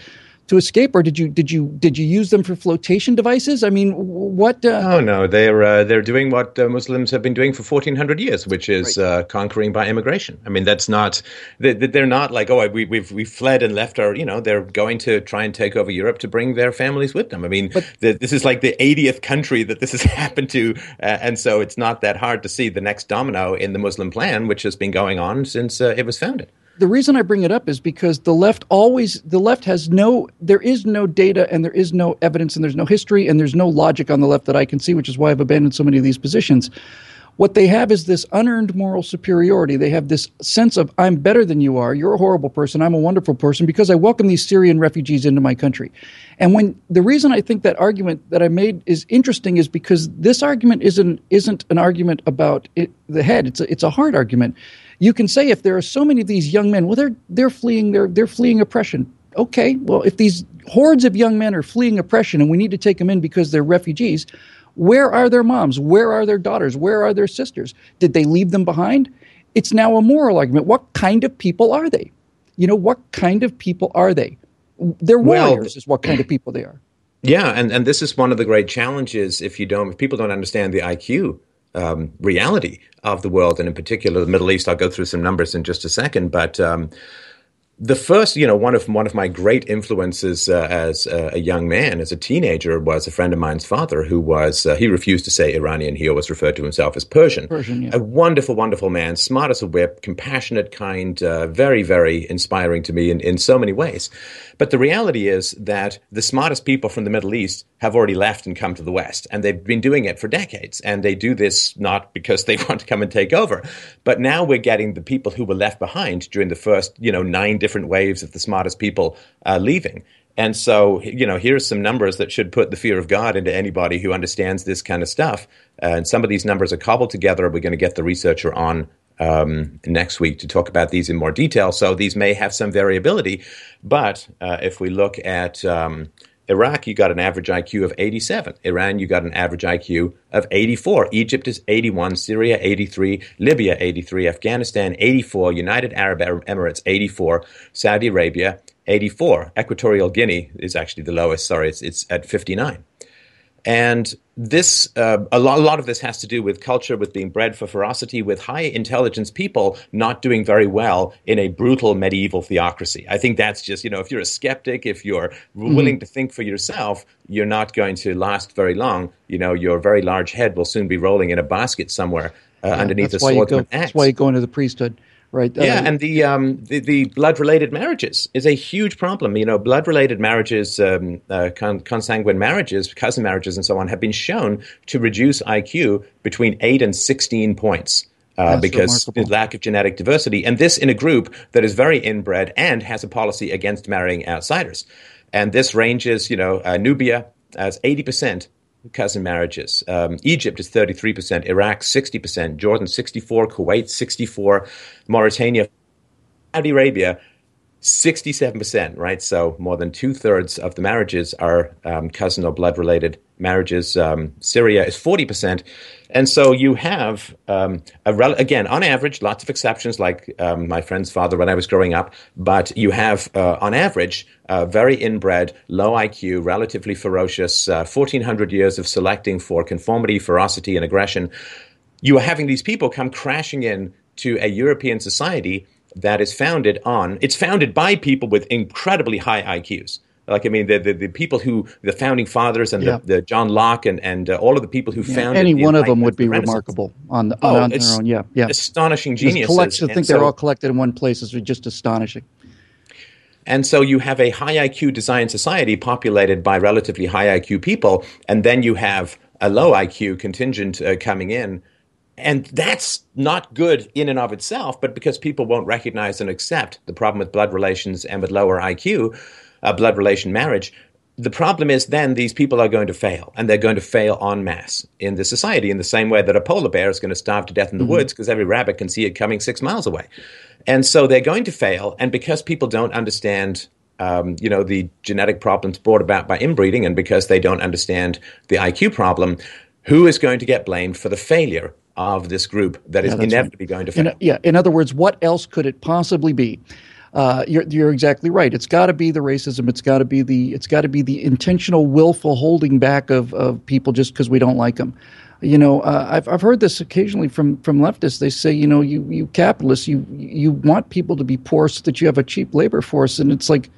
to escape, or did you did you did you use them for flotation devices? I mean, what? Uh... Oh no, they're uh, they're doing what uh, Muslims have been doing for fourteen hundred years, which is right. Uh, conquering by immigration. I mean, that's not they're not like oh we, we've we fled and left our you know they're going to try and take over Europe to bring their families with them. I mean, but, the, this is like the 80th country that this has <laughs> happened to, uh, and so it's not that hard to see the next domino in the Muslim plan, which has been going on since uh, it was founded the reason I bring it up is because the left always the left has no there is no data and there is no evidence and there's no history and there's no logic on the left that I can see, which is why I've abandoned so many of these positions. What they have is this unearned moral superiority. They have this sense of I'm better than you are. You're a horrible person. I'm a wonderful person because I welcome these Syrian refugees into my country. And when the reason I think that argument that I made is interesting is because this argument isn't isn't an argument about it, the head. It's a, it's a hard argument you can say if there are so many of these young men, well, they're they're fleeing they're they're fleeing oppression. Okay, well, if these hordes of young men are fleeing oppression and we need to take them in because they're refugees, where are their moms? Where are their daughters? Where are their sisters? Did they leave them behind? It's now a moral argument. What kind of people are they? You know, what kind of people are they? They're warriors, well, is what kind of people they are. Yeah, and, and this is one of the great challenges if you don't if people don't understand the IQ um, reality of the world, and in particular the Middle East. I'll go through some numbers in just a second, but um, the first, you know, one of one of my great influences uh, as uh, a young man, as a teenager, was a friend of mine's father who was uh, he refused to say Iranian. He always referred to himself as Persian. Persian, yeah. A wonderful, wonderful man, smart as a whip, compassionate, kind, uh, very, very inspiring to me in, in so many ways. But the reality is that the smartest people from the Middle East have already left and come to the West, and they've been doing it for decades. And they do this not because they <laughs> want to come and take over, but now we're getting the people who were left behind during the first, you know, nine different waves of the smartest people uh, leaving. And so, you know, here's some numbers that should put the fear of God into anybody who understands this kind of stuff. Uh, and some of these numbers are cobbled together. We're going to get the researcher on um, next week to talk about these in more detail. So these may have some variability, but uh, if we look at um, Iraq, you got an average IQ of 87. Iran, you got an average IQ of 84. Egypt is 81. Syria, 83. Libya, 83. Afghanistan, 84. United Arab Emirates, 84. Saudi Arabia, 84. Equatorial Guinea is actually the lowest. Sorry, it's, it's at 59. And this, uh, a, lot, a, lot, of this has to do with culture, with being bred for ferocity, with high intelligence people not doing very well in a brutal medieval theocracy. I think that's just, you know, if you're a skeptic, if you're mm-hmm. willing to think for yourself, you're not going to last very long. You know, your very large head will soon be rolling in a basket somewhere uh, yeah, underneath a swordsman axe. That's why you go into the priesthood right? Yeah, uh, and the, um, the, the blood related marriages is a huge problem. You know, blood related marriages, um, uh, con- consanguine marriages, cousin marriages, and so on have been shown to reduce IQ between eight and sixteen points. Uh, because the lack of genetic diversity, and this in a group that is very inbred and has a policy against marrying outsiders. And this ranges, you know, uh, Nubia as 80% cousin marriages. Um, Egypt is 33%, Iraq 60%, Jordan 64, Kuwait 64, Mauritania, Saudi Arabia 67%, right? So more than two thirds of the marriages are um, cousin or blood related marriages. Um, Syria is 40%. And so you have, um, rel- again, on average, lots of exceptions, like um, my friend's father when I was growing up, but you have, uh, on average, uh, very inbred, low IQ, relatively ferocious, uh, 1400 years of selecting for conformity, ferocity, and aggression. You are having these people come crashing in to a European society that is founded on, it's founded by people with incredibly high IQs. Like, I mean, the, the, the people who, the founding fathers and yeah. the, the, John Locke and, and uh, all of the people who yeah, founded Any one of them would be remarkable on, the, oh, on their own. Yeah, yeah. Astonishing geniuses. Collect, to think so, they're all collected in one place is just astonishing. And so you have a high IQ design society populated by relatively high IQ people, and then you have a low IQ contingent uh, coming in and that's not good in and of itself, but because people won't recognize and accept the problem with blood relations and with lower IQ, uh, blood relation marriage, the problem is then these people are going to fail, and they're going to fail en masse in the society in the same way that a polar bear is going to starve to death in the mm-hmm. woods because every rabbit can see it coming six miles away. And so they're going to fail, and because people don't understand um, you know, the genetic problems brought about by inbreeding, and because they don't understand the IQ problem, who is going to get blamed for the failure of this group that is yeah, inevitably right. going to fail? In, yeah. In other words, what else could it possibly be? Uh, you're, you're exactly right. It's got to be the racism. It's got to be the it's got to be the intentional, willful holding back of, of people just because we don't like them. You know, uh, I've I've heard this occasionally from from leftists. They say, you know, you you capitalists, you you want people to be poor so that you have a cheap labor force, and it's like,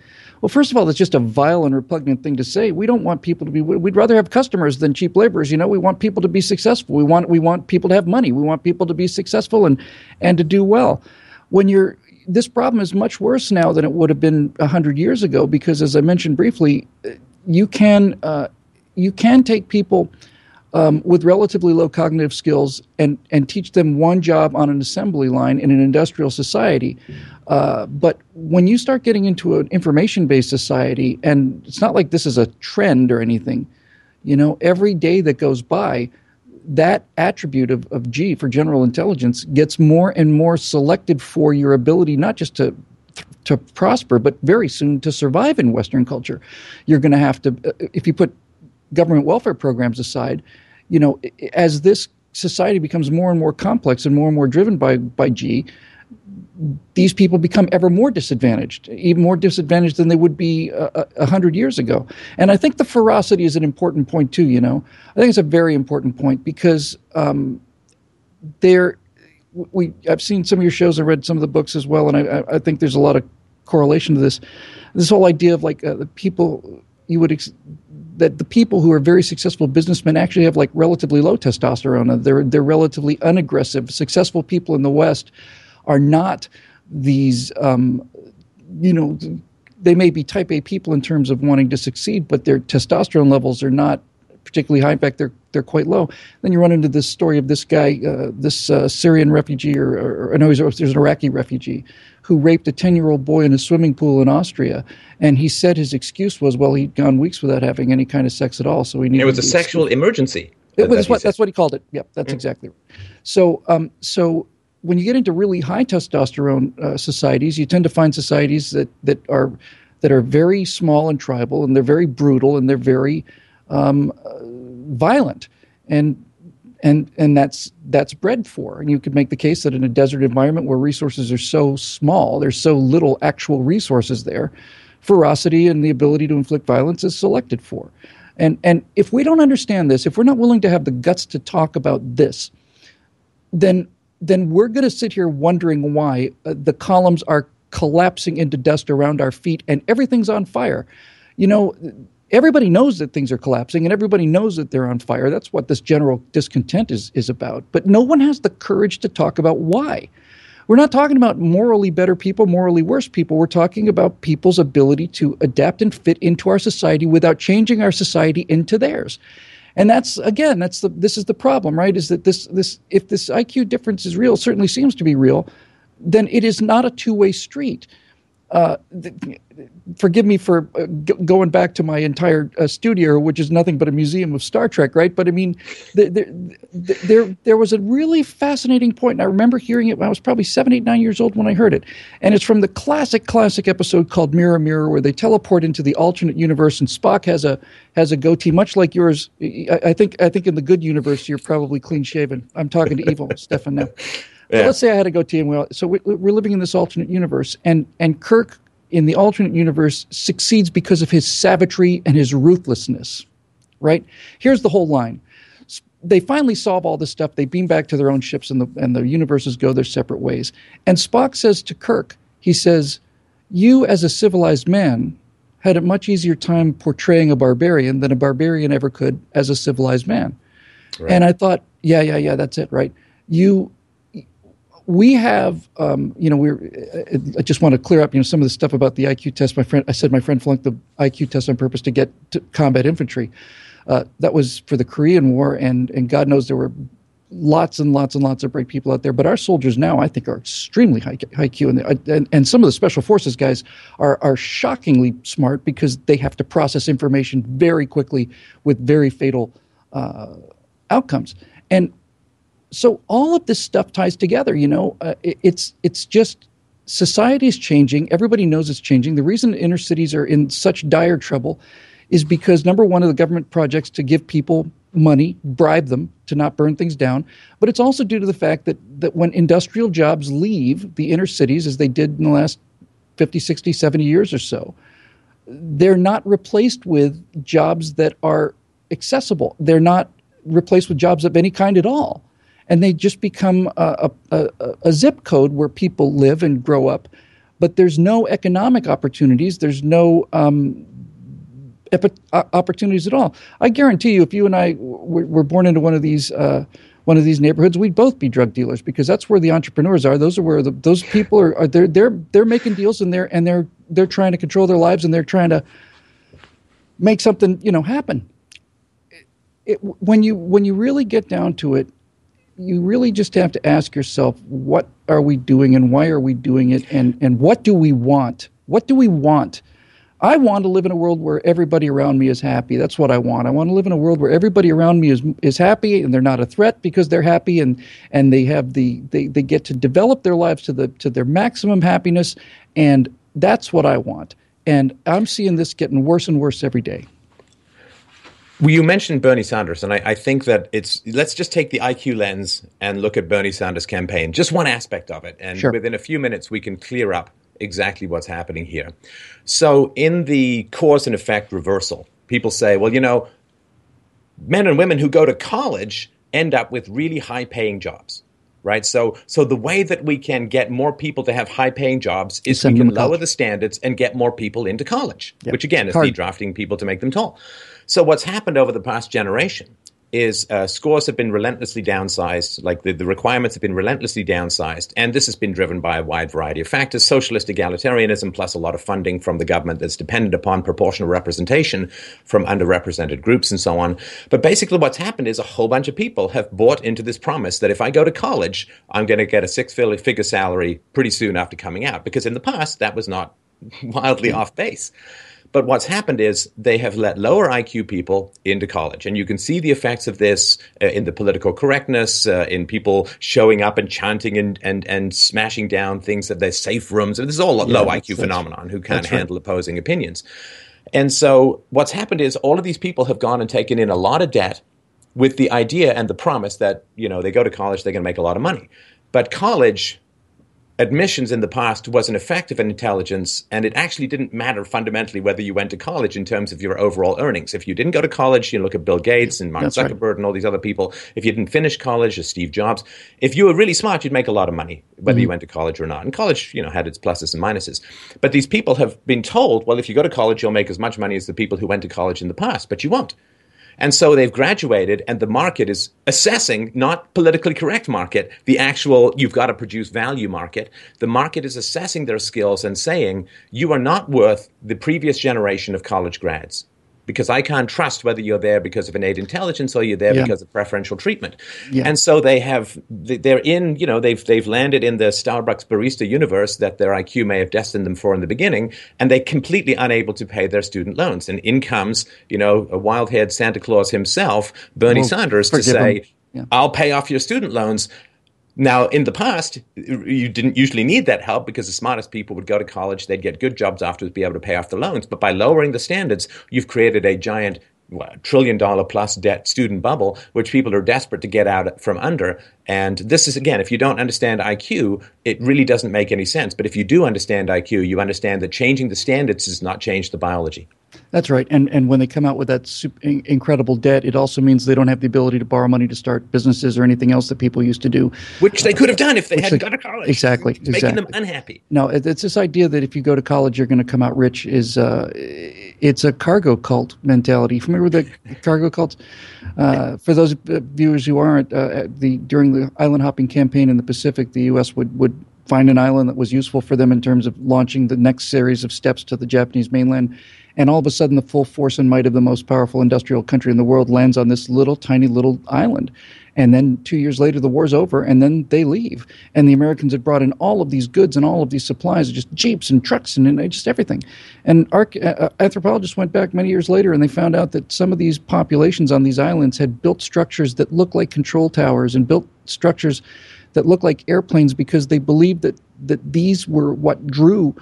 well, first of all, that's just a vile and repugnant thing to say. We don't want people to be. We'd rather have customers than cheap laborers. You know, we want people to be successful. We want we want people to have money. We want people to be successful and and to do well. When you're this problem is much worse now than it would have been hundred years ago because, as I mentioned briefly, you can uh, you can take people um, with relatively low cognitive skills and, and teach them one job on an assembly line in an industrial society. Uh, but when you start getting into an information based society, and it's not like this is a trend or anything, you know, every day that goes by, that attribute of, of G for general intelligence gets more and more selected for your ability not just to to prosper, but very soon to survive in Western culture. You're going to have to, uh, if you put government welfare programs aside, you know, as this society becomes more and more complex and more and more driven by by G, these people become ever more disadvantaged, even more disadvantaged than they would be a, a, hundred years ago. And I think the ferocity is an important point too. You know, I think it's a very important point because um, there, we I've seen some of your shows, I read some of the books as well, and I, I think there's a lot of correlation to this. This whole idea of like uh, the people you would ex- that the people who are very successful businessmen actually have like relatively low testosterone. They're they're relatively unaggressive. Successful people in the West are not these, um, you know, they may be type A people in terms of wanting to succeed, but their testosterone levels are not particularly high. In fact, they're they're quite low. Then you run into this story of this guy, uh, this uh, Syrian refugee, or, or, or no, there's an Iraqi refugee who raped a 10 year old boy in a swimming pool in Austria. And he said his excuse was, well, he'd gone weeks without having any kind of sex at all. So he needed It was a sexual emergency. It was what, that's what he called it. Yep, that's mm. exactly right. So, um, so when you get into really high testosterone uh, societies, you tend to find societies that, that are that are very small and tribal, and they're very brutal, and they're very um, uh, violent, and and and that's that's bred for. And you could make the case that in a desert environment where resources are so small, there's so little actual resources there, ferocity and the ability to inflict violence is selected for. And and if we don't understand this, if we're not willing to have the guts to talk about this, then then we're going to sit here wondering why uh, the columns are collapsing into dust around our feet and everything's on fire. You know, everybody knows that things are collapsing and everybody knows that they're on fire. That's what this general discontent is, is about. But no one has the courage to talk about why. We're not talking about morally better people, morally worse people. We're talking about people's ability to adapt and fit into our society without changing our society into theirs. And that's again, that's the this is the problem, right? Is that this this if this IQ difference is real, certainly seems to be real, then it is not a two-way street. Uh, forgive me for uh, g- going back to my entire uh, studio, which is nothing but a museum of Star Trek, right? But I mean, there, there, there was a really fascinating point, and I remember hearing it when I was probably seven, eight, nine years old when I heard it. And it's from the classic, classic episode called Mirror, Mirror, where they teleport into the alternate universe, and Spock has a has a goatee, much like yours. I, I think I think in the good universe, you're probably clean shaven. I'm talking to evil <laughs> Stefan now. Yeah. let's say I had a goatee, and we all, so we, we're living in this alternate universe, and and Kirk in the alternate universe succeeds because of his savagery and his ruthlessness. Right? Here's the whole line. They finally solve all this stuff. They beam back to their own ships, and the and the universes go their separate ways. And Spock says to Kirk, he says, "You, as a civilized man, had a much easier time portraying a barbarian than a barbarian ever could as a civilized man." Right. And I thought, yeah, yeah, yeah, that's it, right? You we have, um, you know, we're. I just want to clear up, you know, some of the stuff about the IQ test. My friend, I said my friend flunked the IQ test on purpose to get to combat infantry. Uh, that was for the Korean War, and and God knows there were lots and lots and lots of bright people out there. But our soldiers now, I think, are extremely high, high and, and, and some of the special forces guys are are shockingly smart because they have to process information very quickly with very fatal uh, outcomes. And so all of this stuff ties together. You know, uh, it, it's it's just society is changing. Everybody knows it's changing. The reason inner cities are in such dire trouble is because number one of the government projects to give people money, bribe them to not burn things down. But it's also due to the fact that, that when industrial jobs leave the inner cities, as they did in the last 50, 60, 70 years or so, they're not replaced with jobs that are accessible. They're not replaced with jobs of any kind at all. And they just become a, a, a, zip code where people live and grow up. But there's no economic opportunities. There's no um, opportunities at all. I guarantee you, if you and I were born into one of these uh, one of these neighborhoods, we'd both be drug dealers because that's where the entrepreneurs are. Those are where the, those people are, are. they're they're they're making deals and they're and they're they're trying to control their lives and they're trying to make something you know happen. It, when you when you really get down to it, you really just have to ask yourself, what are we doing and why are we doing it, and and what do we want? What do we want? I want to live in a world where everybody around me is happy. That's what I want. I want to live in a world where everybody around me is is happy and they're not a threat because they're happy and and they have the they, they get to develop their lives to the to their maximum happiness and that's what I want. And I'm seeing this getting worse and worse every day. Well, you mentioned Bernie Sanders, and I, I, think that it's let's just take the IQ lens and look at Bernie Sanders' campaign, just one aspect of it, and sure. within a few minutes we can clear up exactly what's happening here. So, in the cause and effect reversal, people say, well, you know, men and women who go to college end up with really high paying jobs right so so the way that we can get more people to have high paying jobs is we can lower the standards and get more people into college yep. which again is drafting people to make them tall so what's happened over the past generation is uh, scores have been relentlessly downsized, like the, the requirements have been relentlessly downsized. And this has been driven by a wide variety of factors socialist egalitarianism, plus a lot of funding from the government that's dependent upon proportional representation from underrepresented groups and so on. But basically, what's happened is a whole bunch of people have bought into this promise that if I go to college, I'm going to get a six figure salary pretty soon after coming out. Because in the past, that was not <laughs> wildly off base. But what's happened is they have let lower IQ people into college. And you can see the effects of this uh, in the political correctness, uh, in people showing up and chanting and, and, and smashing down things that they're safe rooms. This is all yeah, low IQ phenomenon who can't handle right. opposing opinions. And so what's happened is all of these people have gone and taken in a lot of debt with the idea and the promise that, you know, they go to college, they're going to make a lot of money. But college admissions in the past wasn't effective in intelligence, and it actually didn't matter fundamentally whether you went to college in terms of your overall earnings. If you didn't go to college, you look at Bill Gates and Mark That's Zuckerberg right. and all these other people. If you didn't finish college, or Steve Jobs, if you were really smart, you'd make a lot of money, whether mm-hmm. you went to college or not. And college, you know, had its pluses and minuses. But these people have been told, well, if you go to college, you'll make as much money as the people who went to college in the past, but you won't. And so they've graduated, and the market is assessing, not politically correct market, the actual you've got to produce value market. The market is assessing their skills and saying, you are not worth the previous generation of college grads because I can't trust whether you're there because of innate intelligence or you're there yeah. because of preferential treatment. Yeah. And so they have they're in, you know, they've they've landed in the Starbucks barista universe that their IQ may have destined them for in the beginning, and they're completely unable to pay their student loans. And in comes, you know, a wild-haired Santa Claus himself, Bernie well, Sanders, to say, yeah. I'll pay off your student loans. Now, in the past, you didn't usually need that help because the smartest people would go to college, they'd get good jobs afterwards, be able to pay off the loans. But by lowering the standards, you've created a giant trillion dollar plus debt student bubble, which people are desperate to get out from under. And this is, again, if you don't understand IQ, it really doesn't make any sense. But if you do understand IQ, you understand that changing the standards does not change the biology. That's right. And and when they come out with that super, incredible debt, it also means they don't have the ability to borrow money to start businesses or anything else that people used to do. Which they could have done if they hadn't gone to college. Exactly. It's exactly. making them unhappy. No, it's this idea that if you go to college, you're going to come out rich. Is uh, it's a cargo cult mentality. Familiar with the <laughs> cargo cult? Uh, for those viewers who aren't, uh, the during the island hopping campaign in the Pacific, the U.S. would would find an island that was useful for them in terms of launching the next series of steps to the Japanese mainland and all of a sudden the full force and might of the most powerful industrial country in the world lands on this little tiny little island. And then two years later the war's over and then they leave. And the americans had brought in all of these goods and all of these supplies just jeeps and trucks and, and just everything. And arch- uh, anthropologists went back many years later and they found out that some of these populations on these islands had built structures that looked like control towers and built structures that looked like airplanes because they believed that that these were what drew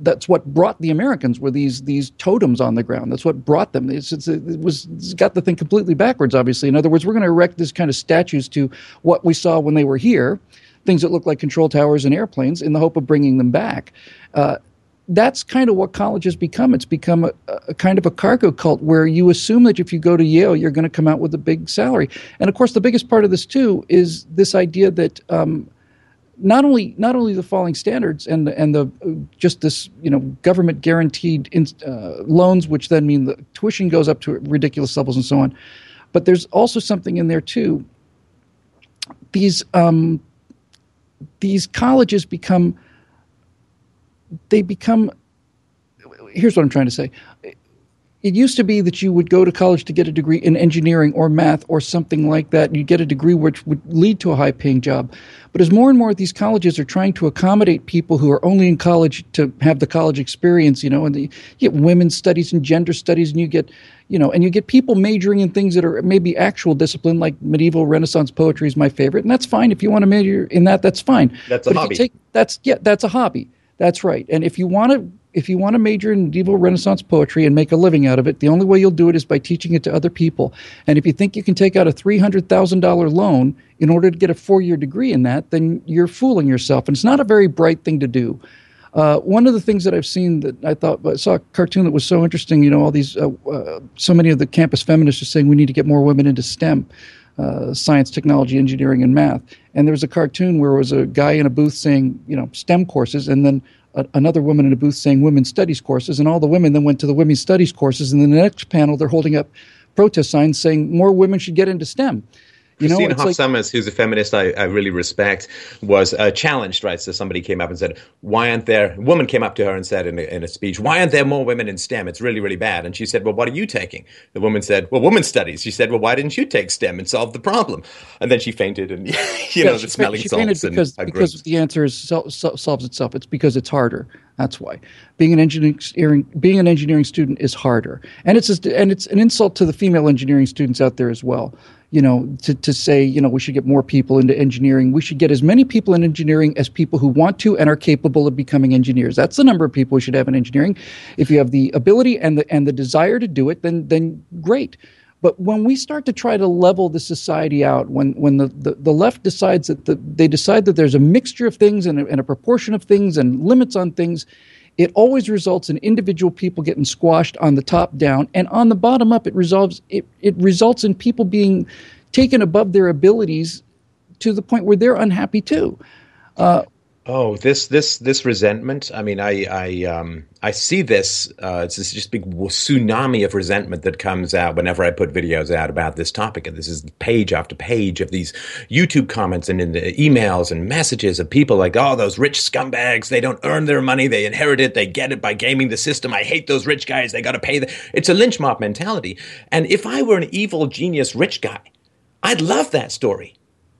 that's what brought the Americans were these these totems on the ground. That's what brought them. It's, it's, it was it's got the thing completely backwards. Obviously, in other words, we're going to erect this kind of statues to what we saw when they were here, things that look like control towers and airplanes, in the hope of bringing them back. Uh, that's kind of what college has become. It's become a, a, kind of a cargo cult where you assume that if you go to Yale, you're going to come out with a big salary. And of course, the biggest part of this too is this idea that um, not only not only the falling standards and and the just this you know government guaranteed in, uh, loans, which then mean the tuition goes up to ridiculous levels and so on, but there's also something in there too. These um, these colleges become they become. Here's what I'm trying to say it used to be that you would go to college to get a degree in engineering or math or something like that, and you'd get a degree which would lead to a high paying job. But as more and more of these colleges are trying to accommodate people who are only in college to have the college experience, you know, and the, you get women's studies and gender studies, and you get, you know, and you get people majoring in things that are maybe actual discipline, like medieval Renaissance poetry is my favorite, and that's fine. If you want to major in that, that's fine. That's a but hobby. Take, that's yeah, that's a hobby. That's right. And if you want to if you want to major in medieval Renaissance poetry and make a living out of it, the only way you'll do it is by teaching it to other people. And if you think you can take out a $300,000 loan in order to get a four year degree in that, then you're fooling yourself. And it's not a very bright thing to do. Uh, one of the things that I've seen that I thought I saw a cartoon that was so interesting. You know, all these, uh, uh, so many of the campus feminists are saying we need to get more women into STEM. Uh, science, technology, engineering, and math. And there was a cartoon where it was a guy in a booth saying, you know, STEM courses, and then a, another woman in a booth saying women's studies courses, and all the women then went to the women's studies courses. And then the next panel, they're holding up protest signs saying more women should get into STEM. You Christina know, Hoff like, Sommers, who's a feminist I, I really respect, was uh, challenged, right? So somebody came up and said, Why aren't there, a woman came up to her and said in a, in a speech, Why aren't there more women in STEM? It's really, really bad. And she said, Well, what are you taking? The woman said, Well, women's studies. She said, Well, why didn't you take STEM and solve the problem? And then she fainted and, <laughs> you yeah, know, the smelling she salts. Fainted because, because the answer is so, so, solves itself. It's because it's harder. That's why being an engineering being an engineering student is harder, and it's just, and it's an insult to the female engineering students out there as well you know, to, to say, you know, we should get more people into engineering. We should get as many people in engineering as people who want to and are capable of becoming engineers. That's the number of people we should have in engineering. If you have the ability and the and the desire to do it, then then great. But when we start to try to level the society out, when when the, the, the left decides that the, they decide that there's a mixture of things and a, and a proportion of things and limits on things, it always results in individual people getting squashed on the top down, and on the bottom up, it resolves it, it results in people being taken above their abilities to the point where they're unhappy too. Uh, Oh, this this this resentment. I mean, I I um I see this. Uh, it's this just big tsunami of resentment that comes out whenever I put videos out about this topic, and this is page after page of these YouTube comments and in the emails and messages of people like, "Oh, those rich scumbags! They don't earn their money; they inherit it. They get it by gaming the system. I hate those rich guys. They got to pay the." It's a lynch mob mentality. And if I were an evil genius rich guy, I'd love that story.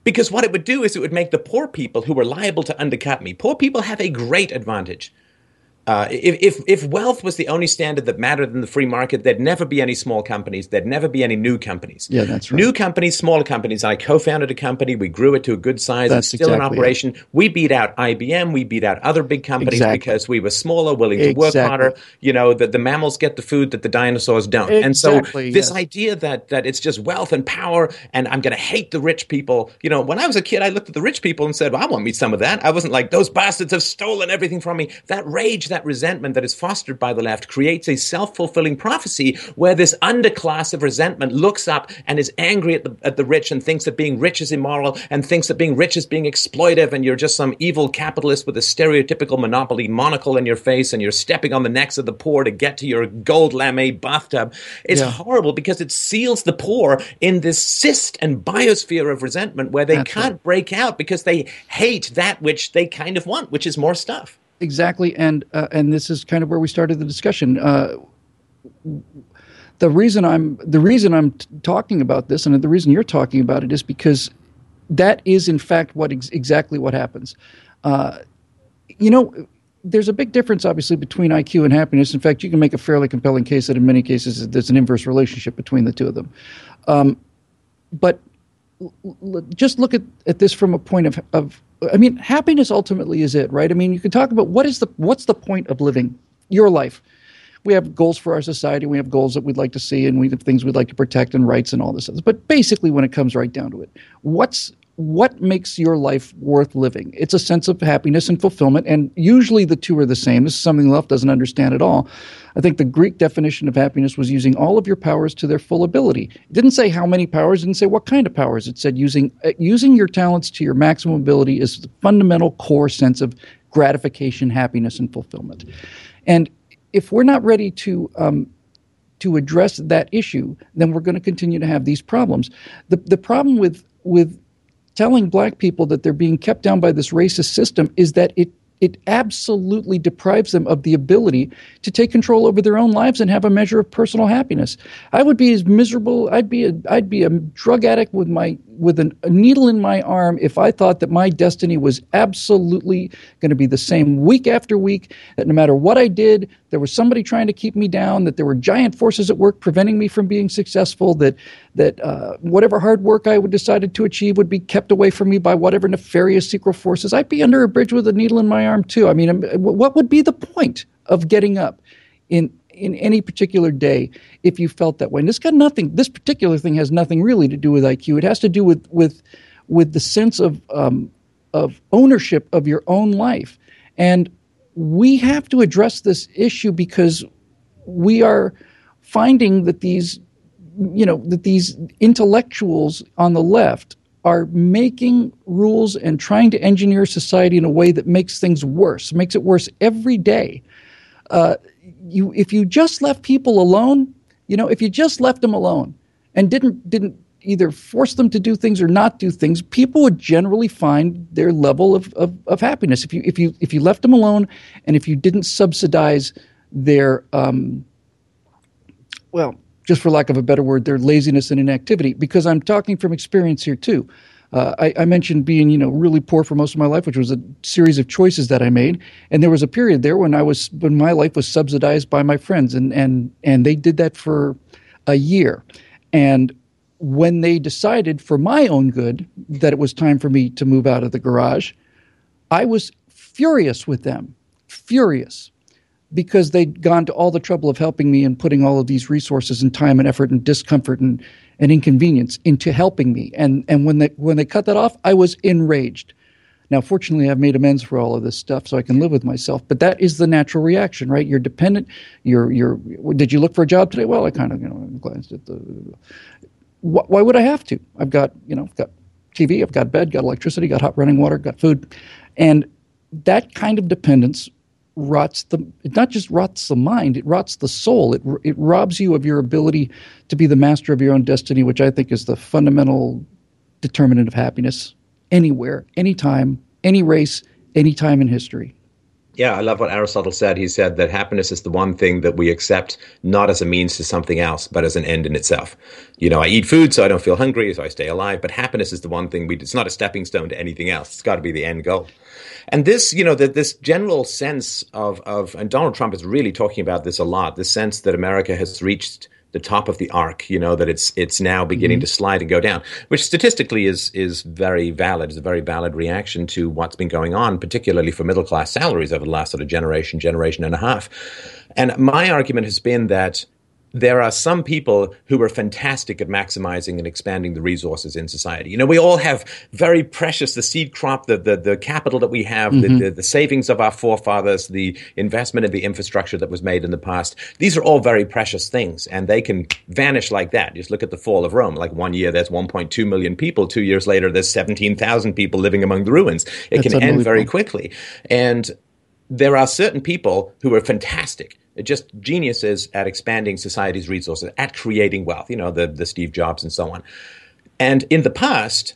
Because what it would do is it would make the poor people who were liable to undercut me, poor people have a great advantage. Uh, if, if, if wealth was the only standard that mattered in the free market, there'd never be any small companies. There'd never be any new companies. Yeah, that's right. New companies, smaller companies. I co-founded a company. We grew it to a good size. That's it's still exactly in operation. It. We beat out IBM. We beat out other big companies exactly. because we were smaller, willing to exactly. work harder. You know, that the mammals get the food that the dinosaurs don't. and so this yes. idea that that it's just wealth and power, and I'm going to hate the rich people. You know, when I was a kid, I looked at the rich people and said, well, "I want me some of that." I wasn't like those bastards have stolen everything from me. That rage, that resentment that is fostered by the left creates a self fulfilling prophecy where this underclass of resentment looks up and is angry at the, at the rich and thinks that being rich is immoral and thinks that being rich is being exploitive and you're just some evil capitalist with a stereotypical monopoly monocle in your face and you're stepping on the necks of the poor to get to your gold lame bathtub. It's yeah. horrible because it seals the poor in this cyst and biosphere of resentment where they That's can't right. break out because they hate that which they kind of want, which is more stuff. Exactly, and uh, and this is kind of where we started the discussion. Uh, the reason I'm the reason I'm t- talking about this, and the reason you're talking about it, is because that is in fact what ex- exactly what happens. Uh, you know, there's a big difference, obviously, between IQ and happiness. In fact, you can make a fairly compelling case that in many cases there's an inverse relationship between the two of them. Um, but just look at, at this from a point of, of, I mean, happiness ultimately is it, right? I mean, you can talk about what is the what's the point of living your life. We have goals for our society. We have goals that we'd like to see, and we have things we'd like to protect and rights and all this. Stuff. But basically, when it comes right down to it, what's what makes your life worth living? It's a sense of happiness and fulfillment, and usually the two are the same. This is something Luft doesn't understand at all. I think the Greek definition of happiness was using all of your powers to their full ability. It didn't say how many powers, it didn't say what kind of powers. It said using uh, using your talents to your maximum ability is the fundamental core sense of gratification, happiness, and fulfillment. And if we're not ready to um, to address that issue, then we're going to continue to have these problems. The the problem with with telling black people that they're being kept down by this racist system is that it it absolutely deprives them of the ability to take control over their own lives and have a measure of personal happiness. I would be as miserable. I'd be a I'd be a drug addict with my with an, a needle in my arm if I thought that my destiny was absolutely going to be the same week after week. That no matter what I did, there was somebody trying to keep me down. That there were giant forces at work preventing me from being successful. That that uh, whatever hard work I would decided to achieve would be kept away from me by whatever nefarious secret forces. I'd be under a bridge with a needle in my arm too. I mean, what would be the point of getting up in in any particular day if you felt that way. And this got nothing. This particular thing has nothing really to do with IQ. It has to do with with with the sense of um, of ownership of your own life. And we have to address this issue because we are finding that these you know that these intellectuals on the left are making rules and trying to engineer society in a way that makes things worse, makes it worse every day. Uh, you, if you just left people alone, you know, if you just left them alone and didn't didn't either force them to do things or not do things, people would generally find their level of, of, of happiness. If you if you if you left them alone and if you didn't subsidize their um, well, just for lack of a better word, their laziness and inactivity. Because I'm talking from experience here too. Uh, I, I, mentioned being, you know, really poor for most of my life, which was a series of choices that I made. And there was a period there when I was when my life was subsidized by my friends, and and and they did that for a year. And when they decided, for my own good, that it was time for me to move out of the garage, I was furious with them, furious because they'd gone to all the trouble of helping me and putting all of these resources and time and effort and discomfort and, and inconvenience into helping me. And and when they when they cut that off, I was enraged. Now, fortunately, I've made amends for all of this stuff, so I can live with myself. But that is the natural reaction, right? You're dependent. You're you're. Did you look for a job today? Well, I kind of you know glanced at the. Why would I have to? I've got you know I've got TV, I've got bed, got electricity, got hot running water, got food, and that kind of dependence rots the it not just rots the mind it rots the soul. It it robs you of your ability to be the master of your own destiny which i think is the fundamental determinant of happiness anywhere anytime any race any time in history yeah, I love what Aristotle said. He said that happiness is the one thing that we accept not as a means to something else, but as an end in itself. You know, I eat food so I don't feel hungry, so I stay alive, but happiness is the one thing we, it's not a stepping stone to anything else. It's got to be the end goal. And this, you know, that this general sense of, of, and Donald Trump is really talking about this a lot, the sense that America has reached the top of the arc, you know, that it's it's now beginning mm-hmm. to slide and go down, which statistically is is very valid, is a very valid reaction to what's been going on, particularly for middle class salaries over the last sort of generation, generation and a half. And my argument has been that there are some people who are fantastic at maximizing and expanding the resources in society. You know, we all have very precious the seed crop, the the, the capital that we have, mm-hmm. the, the, the, savings of our forefathers, the investment in the infrastructure that was made in the past. These are all very precious things, and they can vanish like that. Just look at the fall of Rome. Like one year, there's 1.2 million people. Two years later, there's 17,000 people living among the ruins. It That's can end very quickly, and there are certain people who are fantastic just geniuses at expanding society's resources, at creating wealth, you know, the, the Steve Jobs and so on. And in the past,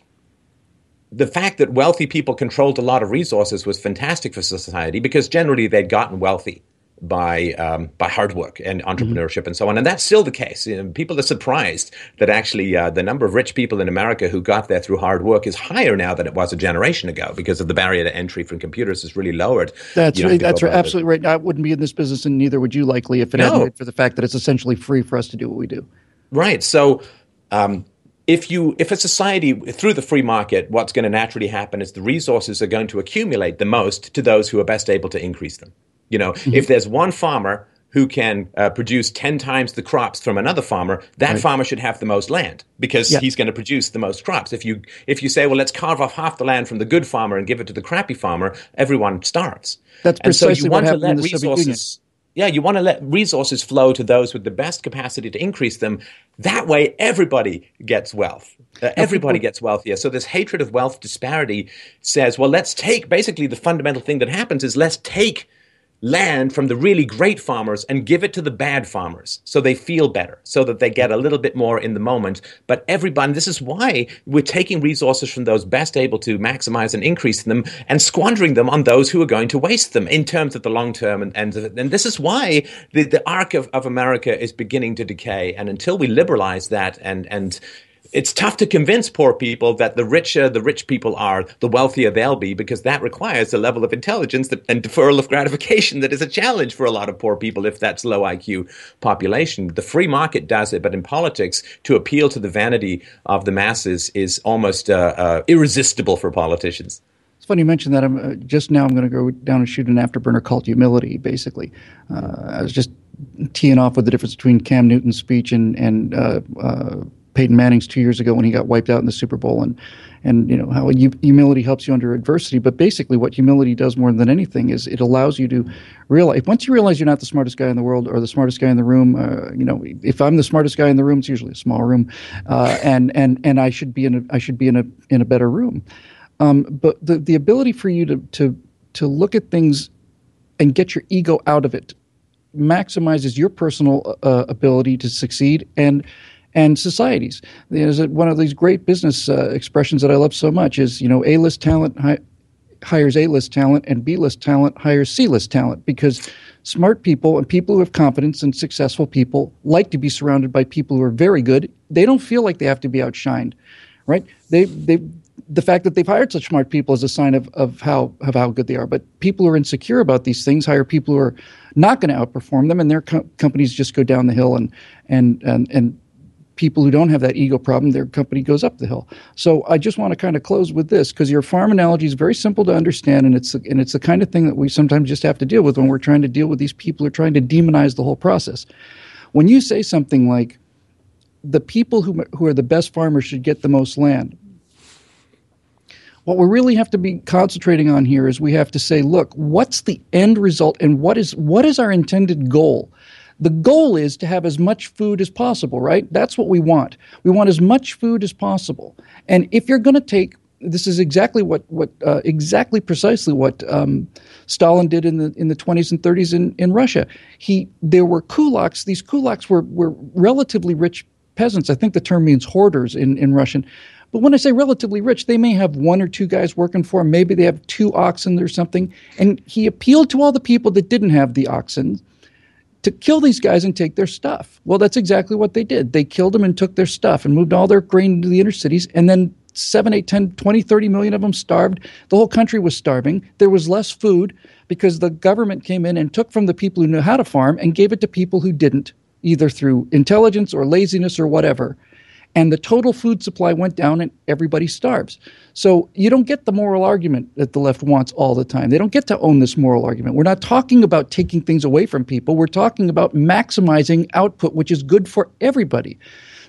the fact that wealthy people controlled a lot of resources was fantastic for society because generally they'd gotten wealthy by um, by hard work and entrepreneurship mm-hmm. and so on. And that's still the case. You know, people are surprised that actually uh, the number of rich people in America who got there through hard work is higher now than it was a generation ago because of the barrier to entry from computers is really lowered. That's right. That's right. Absolutely right. I wouldn't be in this business, and neither would you likely if it no. hadn't been for the fact that it's essentially free for us to do what we do. Right. So. Um, if you if a society through the free market what's going to naturally happen is the resources are going to accumulate the most to those who are best able to increase them you know, mm-hmm. if there's one farmer who can uh, produce 10 times the crops from another farmer that right. farmer should have the most land because he's going to produce the most crops if you if you say well let's carve off half the land from the good farmer and give it to the crappy farmer everyone starves that's precisely and so you want what to let resources yeah, you want to let resources flow to those with the best capacity to increase them. That way, everybody gets wealth. Uh, everybody gets wealthier. So this hatred of wealth disparity says, well, let's take basically the fundamental thing that happens is let's take land from the really great farmers and give it to the bad farmers so they feel better, so that they get a little bit more in the moment. But everybody, this is why we're taking resources from those best able to maximize and increase them and squandering them on those who are going to waste them in terms of the long term. And, and, and this is why the, the arc of, of America is beginning to decay. And until we liberalize that and, and it's tough to convince poor people that the richer the rich people are, the wealthier they'll be, because that requires a level of intelligence that, and deferral of gratification that is a challenge for a lot of poor people if that's low IQ population. The free market does it, but in politics, to appeal to the vanity of the masses is almost uh, uh, irresistible for politicians. It's funny you mentioned that. I'm uh, just now. I'm going to go down and shoot an afterburner called humility. Basically, uh, I was just teeing off with the difference between Cam Newton's speech and and uh, uh, Peyton Manning's two years ago when he got wiped out in the Super Bowl, and and you know how humility helps you under adversity. But basically, what humility does more than anything is it allows you to realize once you realize you're not the smartest guy in the world or the smartest guy in the room. Uh, you know, if I'm the smartest guy in the room, it's usually a small room, uh, <laughs> and and and I should be in a I should be in a in a better room. Um, but the the ability for you to to to look at things and get your ego out of it maximizes your personal uh, ability to succeed and and societies. There's one of these great business uh, expressions that I love so much is, you know, A-list talent hi- hires A-list talent and B-list talent hires C-list talent because smart people and people who have competence and successful people like to be surrounded by people who are very good. They don't feel like they have to be outshined, right? They they the fact that they've hired such smart people is a sign of, of how of how good they are. But people who are insecure about these things hire people who are not going to outperform them, and their co- companies just go down the hill and and and and people who don't have that ego problem, their company goes up the hill. So I just want to kind of close with this because your farm analogy is very simple to understand, and it's and it's the kind of thing that we sometimes just have to deal with when we're trying to deal with these people who are trying to demonize the whole process. When you say something like the people who who are the best farmers should get the most land. What we really have to be concentrating on here is we have to say, look, what's the end result and what is what is our intended goal? The goal is to have as much food as possible, right? That's what we want. We want as much food as possible. And if you're going to take this is exactly what what uh, exactly precisely what um, Stalin did in the in the 20s and 30s in, in Russia. He there were kulaks. These kulaks were were relatively rich peasants. I think the term means hoarders in in Russian. But when I say relatively rich, they may have one or two guys working for them. Maybe they have two oxen or something. And he appealed to all the people that didn't have the oxen to kill these guys and take their stuff. Well, that's exactly what they did. They killed them and took their stuff and moved all their grain into the inner cities. And then 7, 8, 10, 20, 30 million of them starved. The whole country was starving. There was less food because the government came in and took from the people who knew how to farm and gave it to people who didn't, either through intelligence or laziness or whatever and the total food supply went down and everybody starves. So you don't get the moral argument that the left wants all the time. They don't get to own this moral argument. We're not talking about taking things away from people. We're talking about maximizing output, which is good for everybody.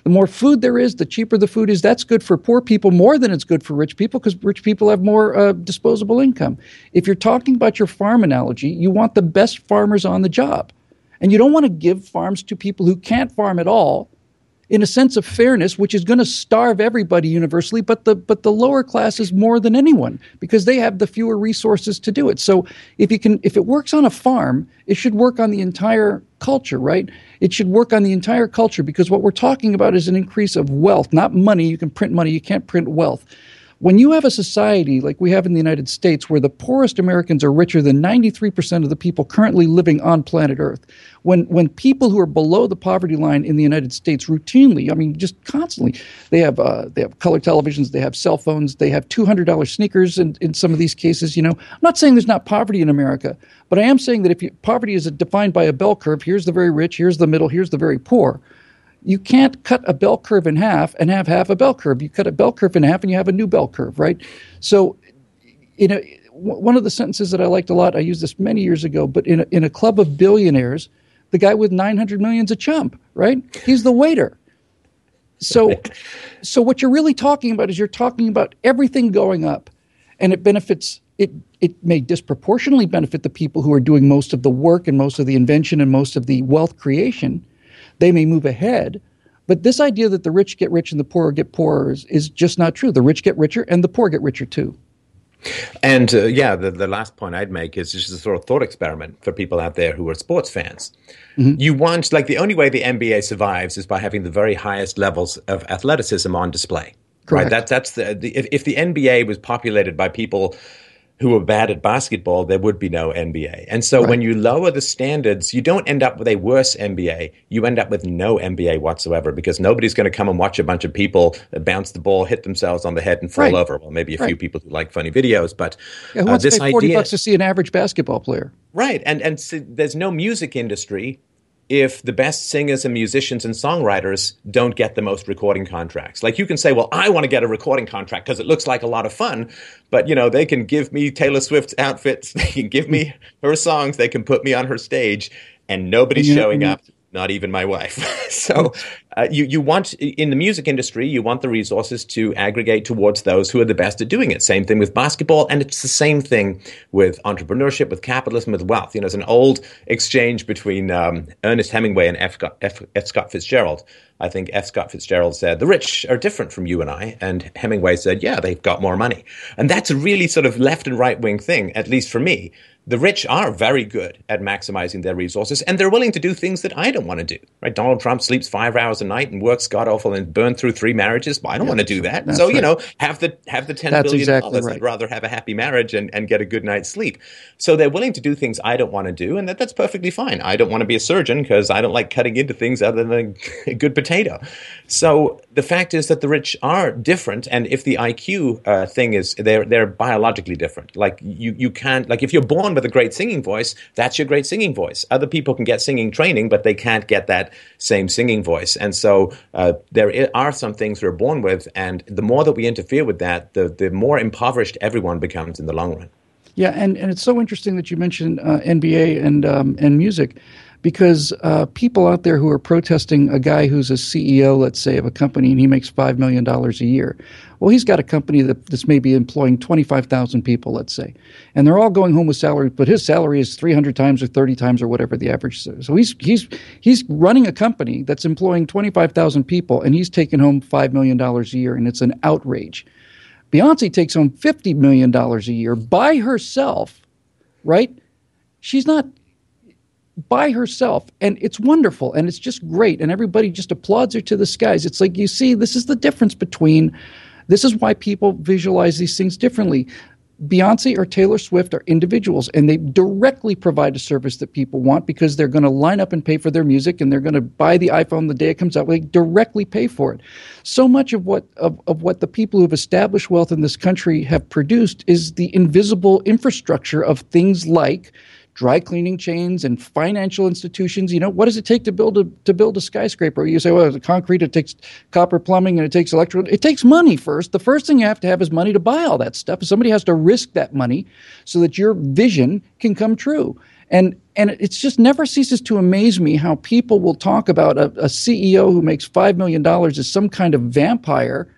The more food there is, the cheaper the food is. That's good for poor people more than it's good for rich people because rich people have more uh, disposable income. If you're talking about your farm analogy, you want the best farmers on the job. And you don't want to give farms to people who can't farm at all in a sense of fairness, which is going to starve everybody universally, but the but the lower classes more than anyone because they have the fewer resources to do it. So if you can, if it works on a farm, it should work on the entire culture, right? It should work on the entire culture because what we're talking about is an increase of wealth, not money. You can print money, you can't print wealth. When you have a society like we have in the United States where the poorest Americans are richer than 93% of the people currently living on planet Earth, when, when people who are below the poverty line in the United States routinely, I mean, just constantly, they have, uh, they have color televisions, they have cell phones, they have $200 sneakers in, in some of these cases, you know. I'm not saying there's not poverty in America, but I am saying that if you, poverty is defined by a bell curve, here's the very rich, here's the middle, here's the very poor you can't cut a bell curve in half and have half a bell curve. You cut a bell curve in half and you have a new bell curve, right? So, you know, one of the sentences that I liked a lot, I used this many years ago, but in a, in a club of billionaires, the guy with 900 million is a chump, right? He's the waiter. So, so what you're really talking about is you're talking about everything going up, and it benefits it. It may disproportionately benefit the people who are doing most of the work and most of the invention and most of the wealth creation they may move ahead. But this idea that the rich get rich and the poor get poorer is, is just not true. The rich get richer and the poor get richer too. And uh, yeah, the, the last point I'd make is just a sort of thought experiment for people out there who are sports fans. Mm-hmm. You want, like, the only way the NBA survives is by having the very highest levels of athleticism on display. Correct. Right. That, that's the, the if, if the NBA was populated by people who are bad at basketball, there would be no NBA. And so right. when you lower the standards, you don't end up with a worse NBA. You end up with no NBA whatsoever because nobody's going to come and watch a bunch of people bounce the ball, hit themselves on the head, and fall right. over. Well, maybe a right. few people who like funny videos, but yeah, who uh, wants uh, this to pay forty idea, bucks to see an average basketball player? Right, and and so there's no music industry if the best singers and musicians and songwriters don't get the most recording contracts. Like you can say, well, I want to get a recording contract because it looks like a lot of fun, but you know, they can give me Taylor Swift's outfits, <laughs> they can give me her songs, they can put me on her stage, and nobody's showing up not even my wife. <laughs> so uh, you you want in the music industry, you want the resources to aggregate towards those who are the best at doing it. Same thing with basketball, and it's the same thing with entrepreneurship, with capitalism, with wealth. You know, it's an old exchange between um, Ernest Hemingway and F. F. F. Scott Fitzgerald. I think F. Scott Fitzgerald said, The rich are different from you and I. And Hemingway said, Yeah, they've got more money. And that's a really sort of left and right wing thing, at least for me the rich are very good at maximizing their resources, and they're willing to do things that I don't want to do. Right? Donald Trump sleeps five hours a night and works god awful and burned through three marriages. Well, I don't yeah, want to do that. So right. you know, have the have the ten that's billion exactly dollars. Right. I'd rather have a happy marriage and, and get a good night's sleep. So they're willing to do things I don't want to do, and that, that's perfectly fine. I don't want to be a surgeon because I don't like cutting into things other than a, <laughs> good potato. So the fact is that the rich are different, and if the IQ uh, thing is they're they're biologically different. Like you you can't like if you're born with a great singing voice, that's your great singing voice. Other people can get singing training, but they can't get that same singing voice. And so uh, there are some things we're born with, and the more that we interfere with that, the the more impoverished everyone becomes in the long run. Yeah, and, and it's so interesting that you mentioned uh, NBA and um, and music because uh, people out there who are protesting a guy who's a CEO, let's say, of a company and he makes $5 million a year. Well, he's got a company that, that's maybe employing 25,000 people, let's say, and they're all going home with salary, but his salary is 300 times or 30 times or whatever the average is. So he's, he's, he's running a company that's employing 25,000 people and he's taking home $5 million a year, and it's an outrage. Beyonce takes home $50 million a year by herself, right? She's not by herself and it's wonderful and it's just great and everybody just applauds her to the skies it's like you see this is the difference between this is why people visualize these things differently Beyonce or Taylor Swift are individuals and they directly provide a service that people want because they're going to line up and pay for their music and they're going to buy the iPhone the day it comes out. They directly pay for it. So much of what of, of what the people who have established wealth in this country have produced is the invisible infrastructure of things like dry cleaning chains and financial institutions. You know, what does it take to build a to build a skyscraper? You say, well, it's concrete, it takes copper plumbing, and it takes electrical. It takes money first. The first thing you have to have is money to buy all that stuff. Somebody has to risk that money so that your vision can come true. And and it just never ceases to amaze me how people will talk about a, a CEO who makes five million dollars as some kind of vampire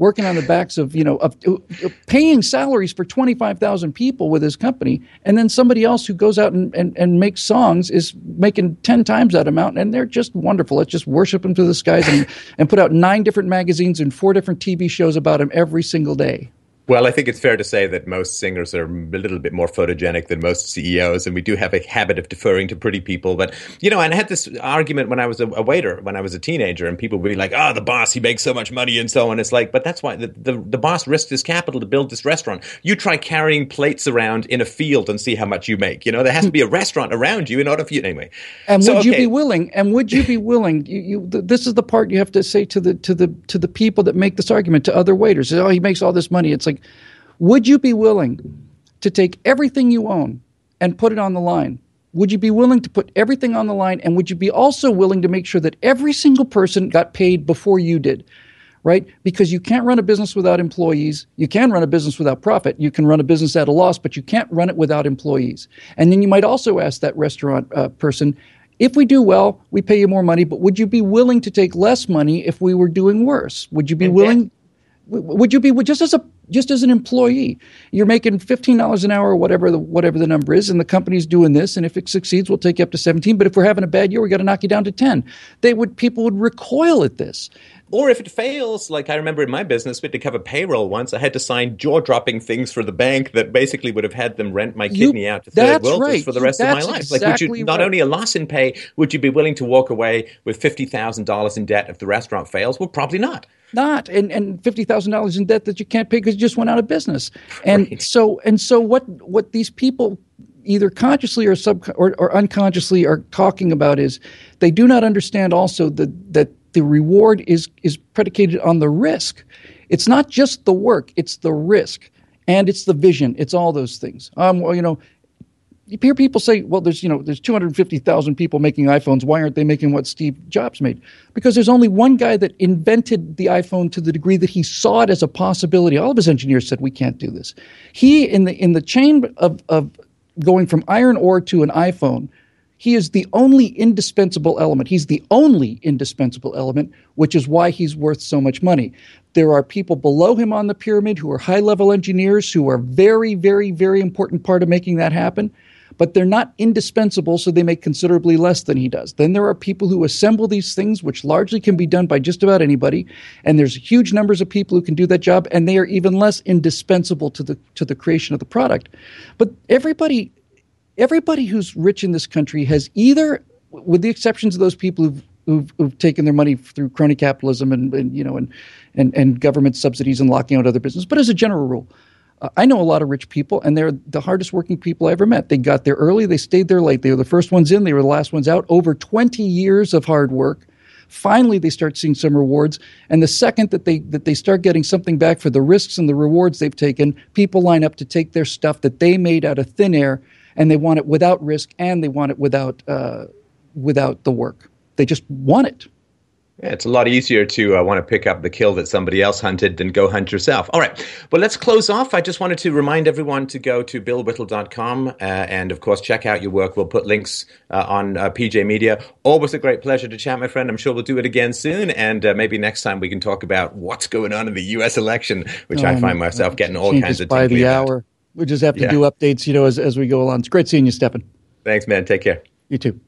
working on the backs of you know of, of paying salaries for 25,000 people with his company and then somebody else who goes out and, and, and makes songs is making 10 times that amount and they're just wonderful. Let's just worship him to the skies and, and put out nine different magazines and four different TV shows about him every single day Well, I think it's fair to say that most singers are a little bit more photogenic than most CEOs, and we do have a habit of deferring to pretty people. But, you know, and I had this argument when I was a, a waiter, when I was a teenager, and people would be like, oh, the boss, he makes so much money and so on. It's like, but that's why the, the, the boss risked his capital to build this restaurant. You try carrying plates around in a field and see how much you make. You know, there has to be a restaurant around you in order for you, anyway. And so, would okay. you be willing, and would you be willing, you, you, this is the part you have to say to the, to the, to the people that make this argument, to other waiters, oh, he makes all this money. It's like, would you be willing to take everything you own and put it on the line? Would you be willing to put everything on the line? And would you be also willing to make sure that every single person got paid before you did? Right? Because you can't run a business without employees. You can run a business without profit. You can run a business at a loss, but you can't run it without employees. And then you might also ask that restaurant uh, person, if we do well, we pay you more money, but would you be willing to take less money if we were doing worse? Would you be willing? Would you be just as a just as an employee? You're making fifteen dollars an hour, or whatever the whatever the number is, and the company's doing this. And if it succeeds, we'll take you up to seventeen. But if we're having a bad year, we got to knock you down to ten. They would people would recoil at this. Or if it fails, like I remember in my business, we had to cover payroll once. I had to sign jaw-dropping things for the bank that basically would have had them rent my kidney you, out to third world right. for the rest that's of my life. Exactly like, would you not right. only a loss in pay, would you be willing to walk away with fifty thousand dollars in debt if the restaurant fails? Well, probably not not and, and fifty thousand dollars in debt that you can't pay because you just went out of business. <laughs> And right. so and so what what these people either consciously or sub or, or unconsciously are talking about is they do not understand also that that the reward is is predicated on the risk. It's not just the work; it's the risk and it's the vision. It's all those things. Um, well, you know, you hear people say, well, there's, you know, there's 250,000 people making iPhones. Why aren't they making what Steve Jobs made? Because there's only one guy that invented the iPhone to the degree that he saw it as a possibility. All of his engineers said, we can't do this. He, in the, in the chain of, of going from iron ore to an iPhone, he is the only indispensable element. He's the only indispensable element, which is why he's worth so much money. There are people below him on the pyramid who are high level engineers who are very, very, very important part of making that happen but they're not indispensable, so they make considerably less than he does. Then there are people who assemble these things, which largely can be done by just about anybody, and there's huge numbers of people who can do that job, and they are even less indispensable to the to the creation of the product. But everybody everybody who's rich in this country has either, with the exceptions of those people who've Who've, who've, taken their money through crony capitalism and, and, you know and, and and government subsidies and locking out other business. But as a general rule, uh, I know a lot of rich people, and they're the hardest working people I ever met. They got there early, they stayed there late. They were the first ones in, they were the last ones out. Over 20 years of hard work. Finally, they start seeing some rewards, and the second that they that they start getting something back for the risks and the rewards they've taken, people line up to take their stuff that they made out of thin air, and they want it without risk, and they want it without uh, without the work. They just want it. Yeah, it's a lot easier to uh, want to pick up the kill that somebody else hunted than go hunt yourself. All right. Well, let's close off. I just wanted to remind everyone to go to billwhittle.com uh, and, of course, check out your work. We'll put links uh, on uh, PJ Media. Always a great pleasure to chat, my friend. I'm sure we'll do it again soon. And uh, maybe next time we can talk about what's going on in the U.S. election, which I find myself getting all kinds of by the about. We just have to yeah. do updates, you know, as, as we go along. It's great seeing you, Stefan. Thanks, man. Take care. You too.